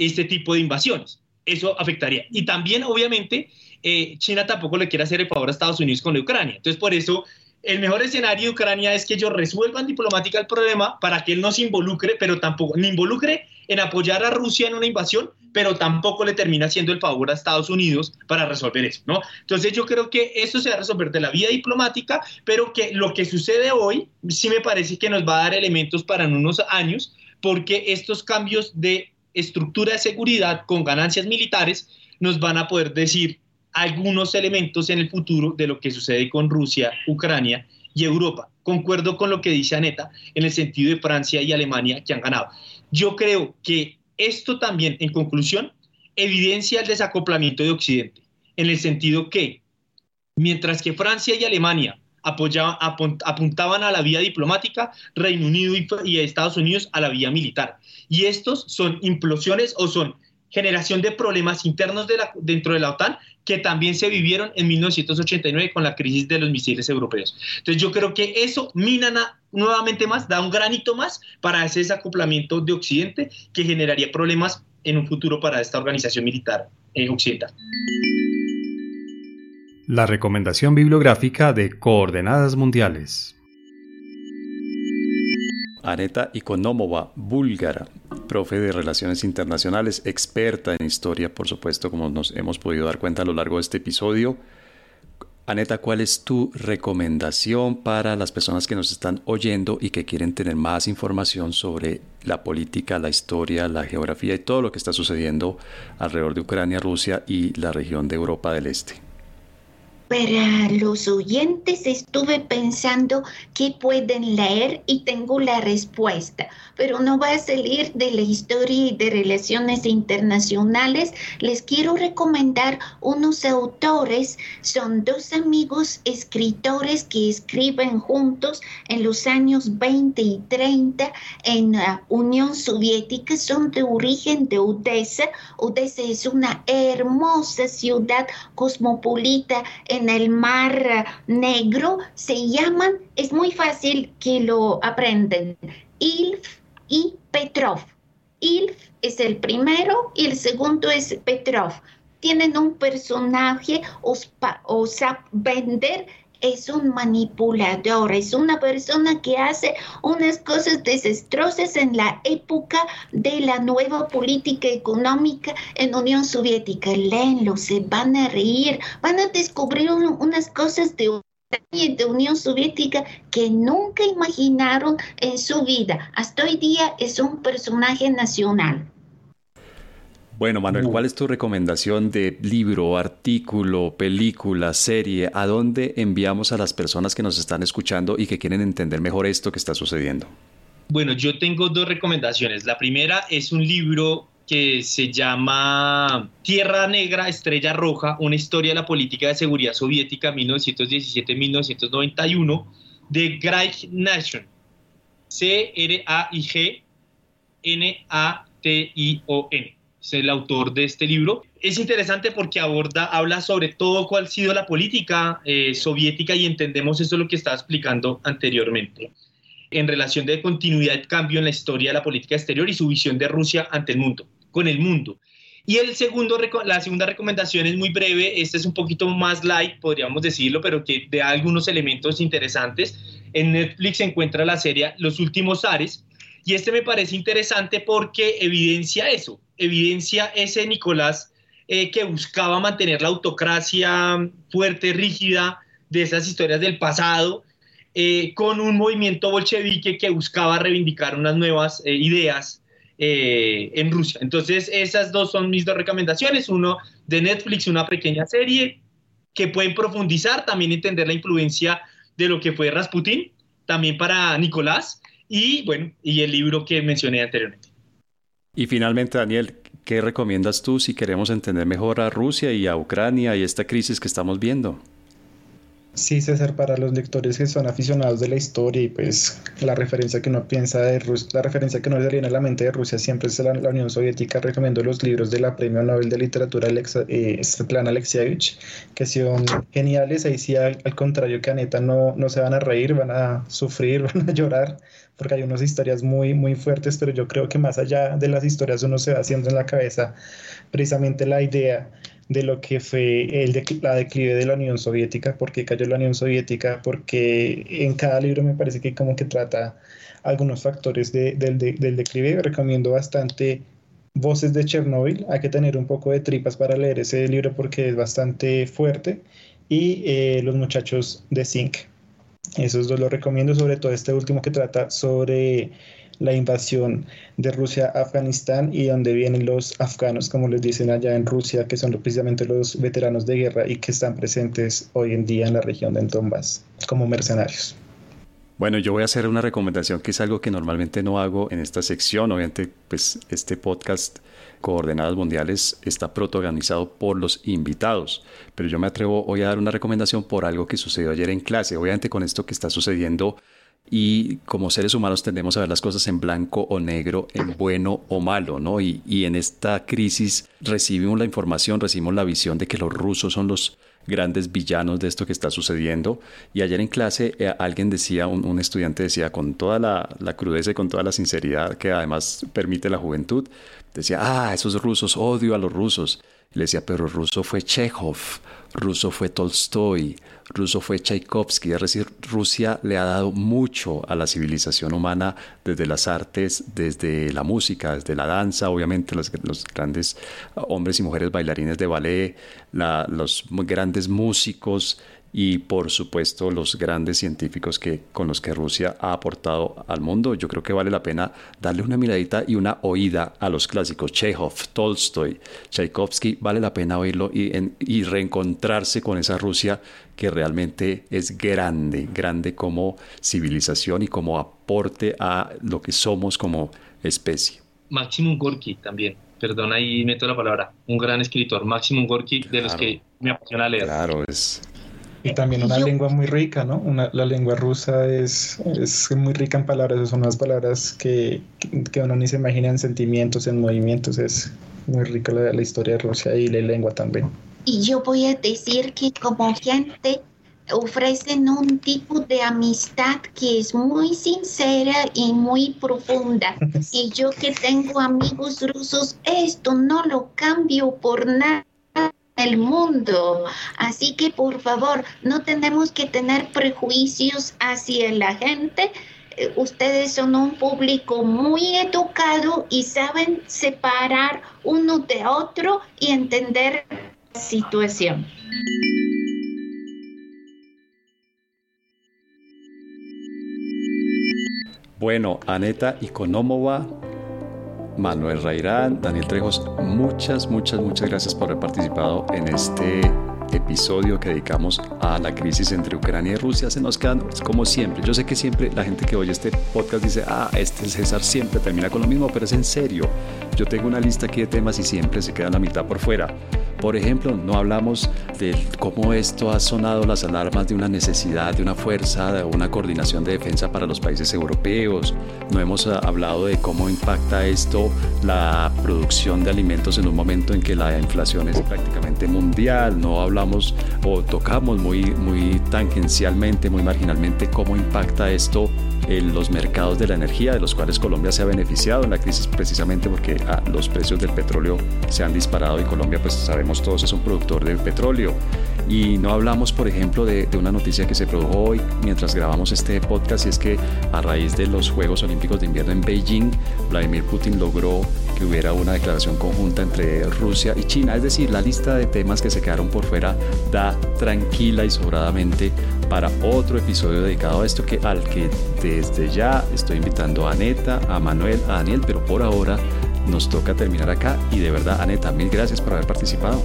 este tipo de invasiones. Eso afectaría. Y también, obviamente, eh, China tampoco le quiere hacer el favor a Estados Unidos con Ucrania. Entonces, por eso el mejor escenario de Ucrania es que ellos resuelvan diplomática el problema para que él no se involucre, pero tampoco, ni involucre en apoyar a Rusia en una invasión, pero tampoco le termina haciendo el favor a Estados Unidos para resolver eso, ¿no? Entonces yo creo que eso se va a resolver de la vía diplomática, pero que lo que sucede hoy sí me parece que nos va a dar elementos para en unos años, porque estos cambios de estructura de seguridad con ganancias militares nos van a poder decir algunos elementos en el futuro de lo que sucede con Rusia, Ucrania y Europa. Concuerdo con lo que dice Aneta en el sentido de Francia y Alemania que han ganado. Yo creo que esto también, en conclusión, evidencia el desacoplamiento de Occidente, en el sentido que mientras que Francia y Alemania apoyaban, apuntaban a la vía diplomática, Reino Unido y, y Estados Unidos a la vía militar. Y estos son implosiones o son generación de problemas internos de la, dentro de la OTAN que también se vivieron en 1989 con la crisis de los misiles europeos. Entonces yo creo que eso mina nuevamente más, da un granito más para ese desacoplamiento de Occidente que generaría problemas en un futuro para esta organización militar en occidental. La recomendación bibliográfica de Coordenadas Mundiales. Aneta Ikonomova, búlgara, profe de Relaciones Internacionales, experta en historia, por supuesto, como nos hemos podido dar cuenta a lo largo de este episodio. Aneta, ¿cuál es tu recomendación para las personas que nos están oyendo y que quieren tener más información sobre la política, la historia, la geografía y todo lo que está sucediendo alrededor de Ucrania, Rusia y la región de Europa del Este? Para los oyentes estuve pensando que pueden leer y tengo la respuesta, pero no va a salir de la historia y de relaciones internacionales. Les quiero recomendar unos autores, son dos amigos escritores que escriben juntos en los años 20 y 30 en la Unión Soviética, son de origen de Odessa. Odessa es una hermosa ciudad cosmopolita el Mar Negro se llaman, es muy fácil que lo aprenden, Ilf y Petrov. Ilf es el primero y el segundo es Petrov. Tienen un personaje, Osap Bender, es un manipulador, es una persona que hace unas cosas desastrosas en la época de la nueva política económica en Unión Soviética. Léenlo, se van a reír, van a descubrir unas cosas de de Unión Soviética que nunca imaginaron en su vida. Hasta hoy día es un personaje nacional. Bueno, Manuel, ¿cuál es tu recomendación de libro, artículo, película, serie? ¿A dónde enviamos a las personas que nos están escuchando y que quieren entender mejor esto que está sucediendo? Bueno, yo tengo dos recomendaciones. La primera es un libro que se llama Tierra Negra, Estrella Roja, una historia de la política de seguridad soviética 1917-1991 de Graig Nation. C-R-A-I-G-N-A-T-I-O-N es el autor de este libro. Es interesante porque aborda, habla sobre todo cuál ha sido la política eh, soviética y entendemos eso lo que estaba explicando anteriormente en relación de continuidad cambio en la historia de la política exterior y su visión de Rusia ante el mundo, con el mundo. Y el segundo, la segunda recomendación es muy breve, este es un poquito más light, podríamos decirlo, pero que da algunos elementos interesantes. En Netflix se encuentra la serie Los Últimos Ares, y este me parece interesante porque evidencia eso, evidencia ese Nicolás eh, que buscaba mantener la autocracia fuerte, rígida de esas historias del pasado, eh, con un movimiento bolchevique que buscaba reivindicar unas nuevas eh, ideas en Rusia. Entonces, esas dos son mis dos recomendaciones. Uno de Netflix, una pequeña serie que pueden profundizar, también entender la influencia de lo que fue Rasputin, también para Nicolás, y bueno, y el libro que mencioné anteriormente. Y finalmente, Daniel, ¿qué recomiendas tú si queremos entender mejor a Rusia y a Ucrania y esta crisis que estamos viendo? Sí, César, para los lectores que son aficionados de la historia y pues la referencia que uno piensa de Rusia, la referencia que no le viene a la mente de Rusia siempre es la, Unión Soviética, recomiendo los libros de la Premio Nobel de Literatura Alexa, eh, Svetlana Alexievich, que son geniales, ahí sí al, contrario que Aneta no, no se van a reír, van a sufrir, van a llorar, porque hay unas historias muy, muy fuertes, pero yo creo que más allá de las historias uno se va haciendo en la cabeza precisamente la idea de lo que fue el la declive de la Unión Soviética, por qué cayó la Unión Soviética, porque en cada libro me parece que como que trata algunos factores del, del declive. Recomiendo bastante Voces de Chernóbil, hay que tener un poco de tripas para leer ese libro porque es bastante fuerte, y eh, Los muchachos de Zinc. Esos dos los recomiendo, sobre todo este último que trata sobre la invasión de Rusia a Afganistán y donde vienen los afganos, como les dicen allá en Rusia, que son precisamente los veteranos de guerra y que están presentes hoy en día en la región de Donbass como mercenarios. Bueno, yo voy a hacer una recomendación que es algo que normalmente no hago en esta sección. Obviamente, pues este podcast Coordenadas Mundiales está protagonizado por los invitados, pero yo me atrevo hoy a dar una recomendación por algo que sucedió ayer en clase. Obviamente con esto que está sucediendo y como seres humanos tendemos a ver las cosas en blanco o negro, en bueno o malo, ¿no? Y, en esta crisis recibimos la información, recibimos la visión de que los rusos son los grandes villanos de esto que está sucediendo. Y ayer en clase eh, alguien decía, un, estudiante decía con toda la, crudeza y con toda la sinceridad que además permite la juventud, decía, ah, esos rusos, odio a los rusos. Le decía, pero ruso fue Chekhov, ruso fue Tolstoy, ruso fue Tchaikovsky, es decir, Rusia le ha dado mucho a la civilización humana desde las artes, desde la música, desde la danza, obviamente los, grandes hombres y mujeres bailarines de ballet, los grandes músicos y por supuesto los grandes científicos que, con los que Rusia ha aportado al mundo. Yo creo que vale la pena darle una miradita y una oída a los clásicos Chekhov, Tolstoy, Tchaikovsky. Vale la pena oírlo y, y reencontrarse con esa Rusia que realmente es grande, grande como civilización y como aporte a lo que somos como especie. Maximum Gorky también, perdón, ahí meto la palabra, un gran escritor, Maximum Gorky, de los que me apasiona leer. Claro, es y también una lengua muy rica, ¿no? la lengua rusa es, es muy rica en palabras, son unas palabras que, que, uno ni se imagina en sentimientos, en movimientos, es muy rica la, la historia de Rusia y la lengua también. Y yo voy a decir que como gente ofrecen un tipo de amistad que es muy sincera y muy profunda. Y yo que tengo amigos rusos, esto no lo cambio por nada el mundo. Así que por favor, no tenemos que tener prejuicios hacia la gente. Eh, ustedes son un público muy educado y saben separar uno de otro y entender la situación. Bueno, Aneta Ikonomova Manuel Rairán, Daniel Trejos, muchas, muchas, muchas gracias por haber participado en este episodio que dedicamos a la crisis entre Ucrania y Rusia. Se nos quedan como siempre. Yo sé que siempre la gente que oye este podcast dice, ah, este César siempre termina con lo mismo, pero es en serio. Yo tengo una lista aquí de temas y siempre se queda la mitad por fuera. Por ejemplo, no hablamos de cómo esto ha sonado las alarmas de una necesidad, de una fuerza, de una coordinación de defensa para los países europeos. No hemos ah, hablado de cómo impacta esto la producción de alimentos en un momento en que la inflación es prácticamente mundial. No hablamos o tocamos muy, muy tangencialmente, muy marginalmente cómo impacta esto en los mercados de la energía, de los cuales Colombia se ha beneficiado en la crisis precisamente porque ah, los precios del petróleo se han disparado y Colombia, pues sabemos todos, es un productor de petróleo. Y no hablamos, por ejemplo, de, una noticia que se produjo hoy mientras grabamos este podcast, es que a raíz de los Juegos Olímpicos de Invierno en Beijing, Vladimir Putin logró que hubiera una declaración conjunta entre Rusia y China. Es decir, la lista de temas que se quedaron por fuera da tranquila y sobradamente para otro episodio dedicado a esto que al que desde ya estoy invitando a Aneta, a Manuel, a Daniel, pero por ahora nos toca terminar acá. Y de verdad, Aneta, mil gracias por haber participado.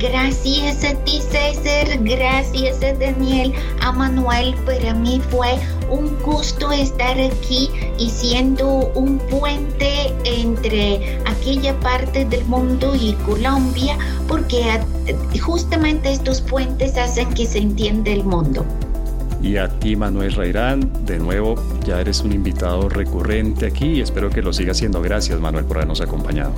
Gracias a ti, César, gracias a Daniel, a Manuel, para mí fue un gusto estar aquí y siendo un puente entre aquella parte del mundo y Colombia, porque justamente estos puentes hacen que se entienda el mundo. Y a ti, Manuel Rairán, de nuevo, ya eres un invitado recurrente aquí y espero que lo siga siendo. Gracias, Manuel, por habernos acompañado.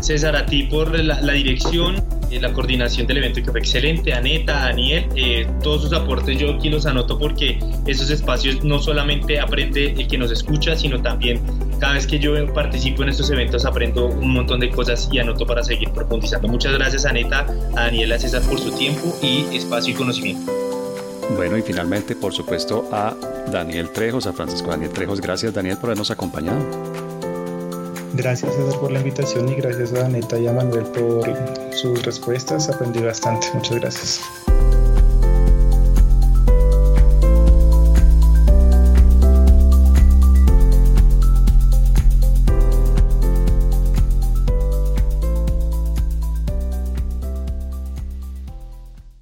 César, a ti por la, dirección, y la coordinación del evento que fue excelente, Aneta, Daniel, eh, todos sus aportes yo aquí los anoto porque esos espacios no solamente aprende el que nos escucha, sino también cada vez que yo participo en estos eventos aprendo un montón de cosas y anoto para seguir profundizando. Muchas gracias Aneta, a Daniel, a César por su tiempo y espacio y conocimiento. Bueno, y finalmente, por supuesto, a Daniel Trejos, a Francisco Daniel Trejos. Gracias, Daniel, por habernos acompañado. Gracias, César, por la invitación y gracias a Aneta y a Manuel por sus respuestas. Aprendí bastante. Muchas gracias.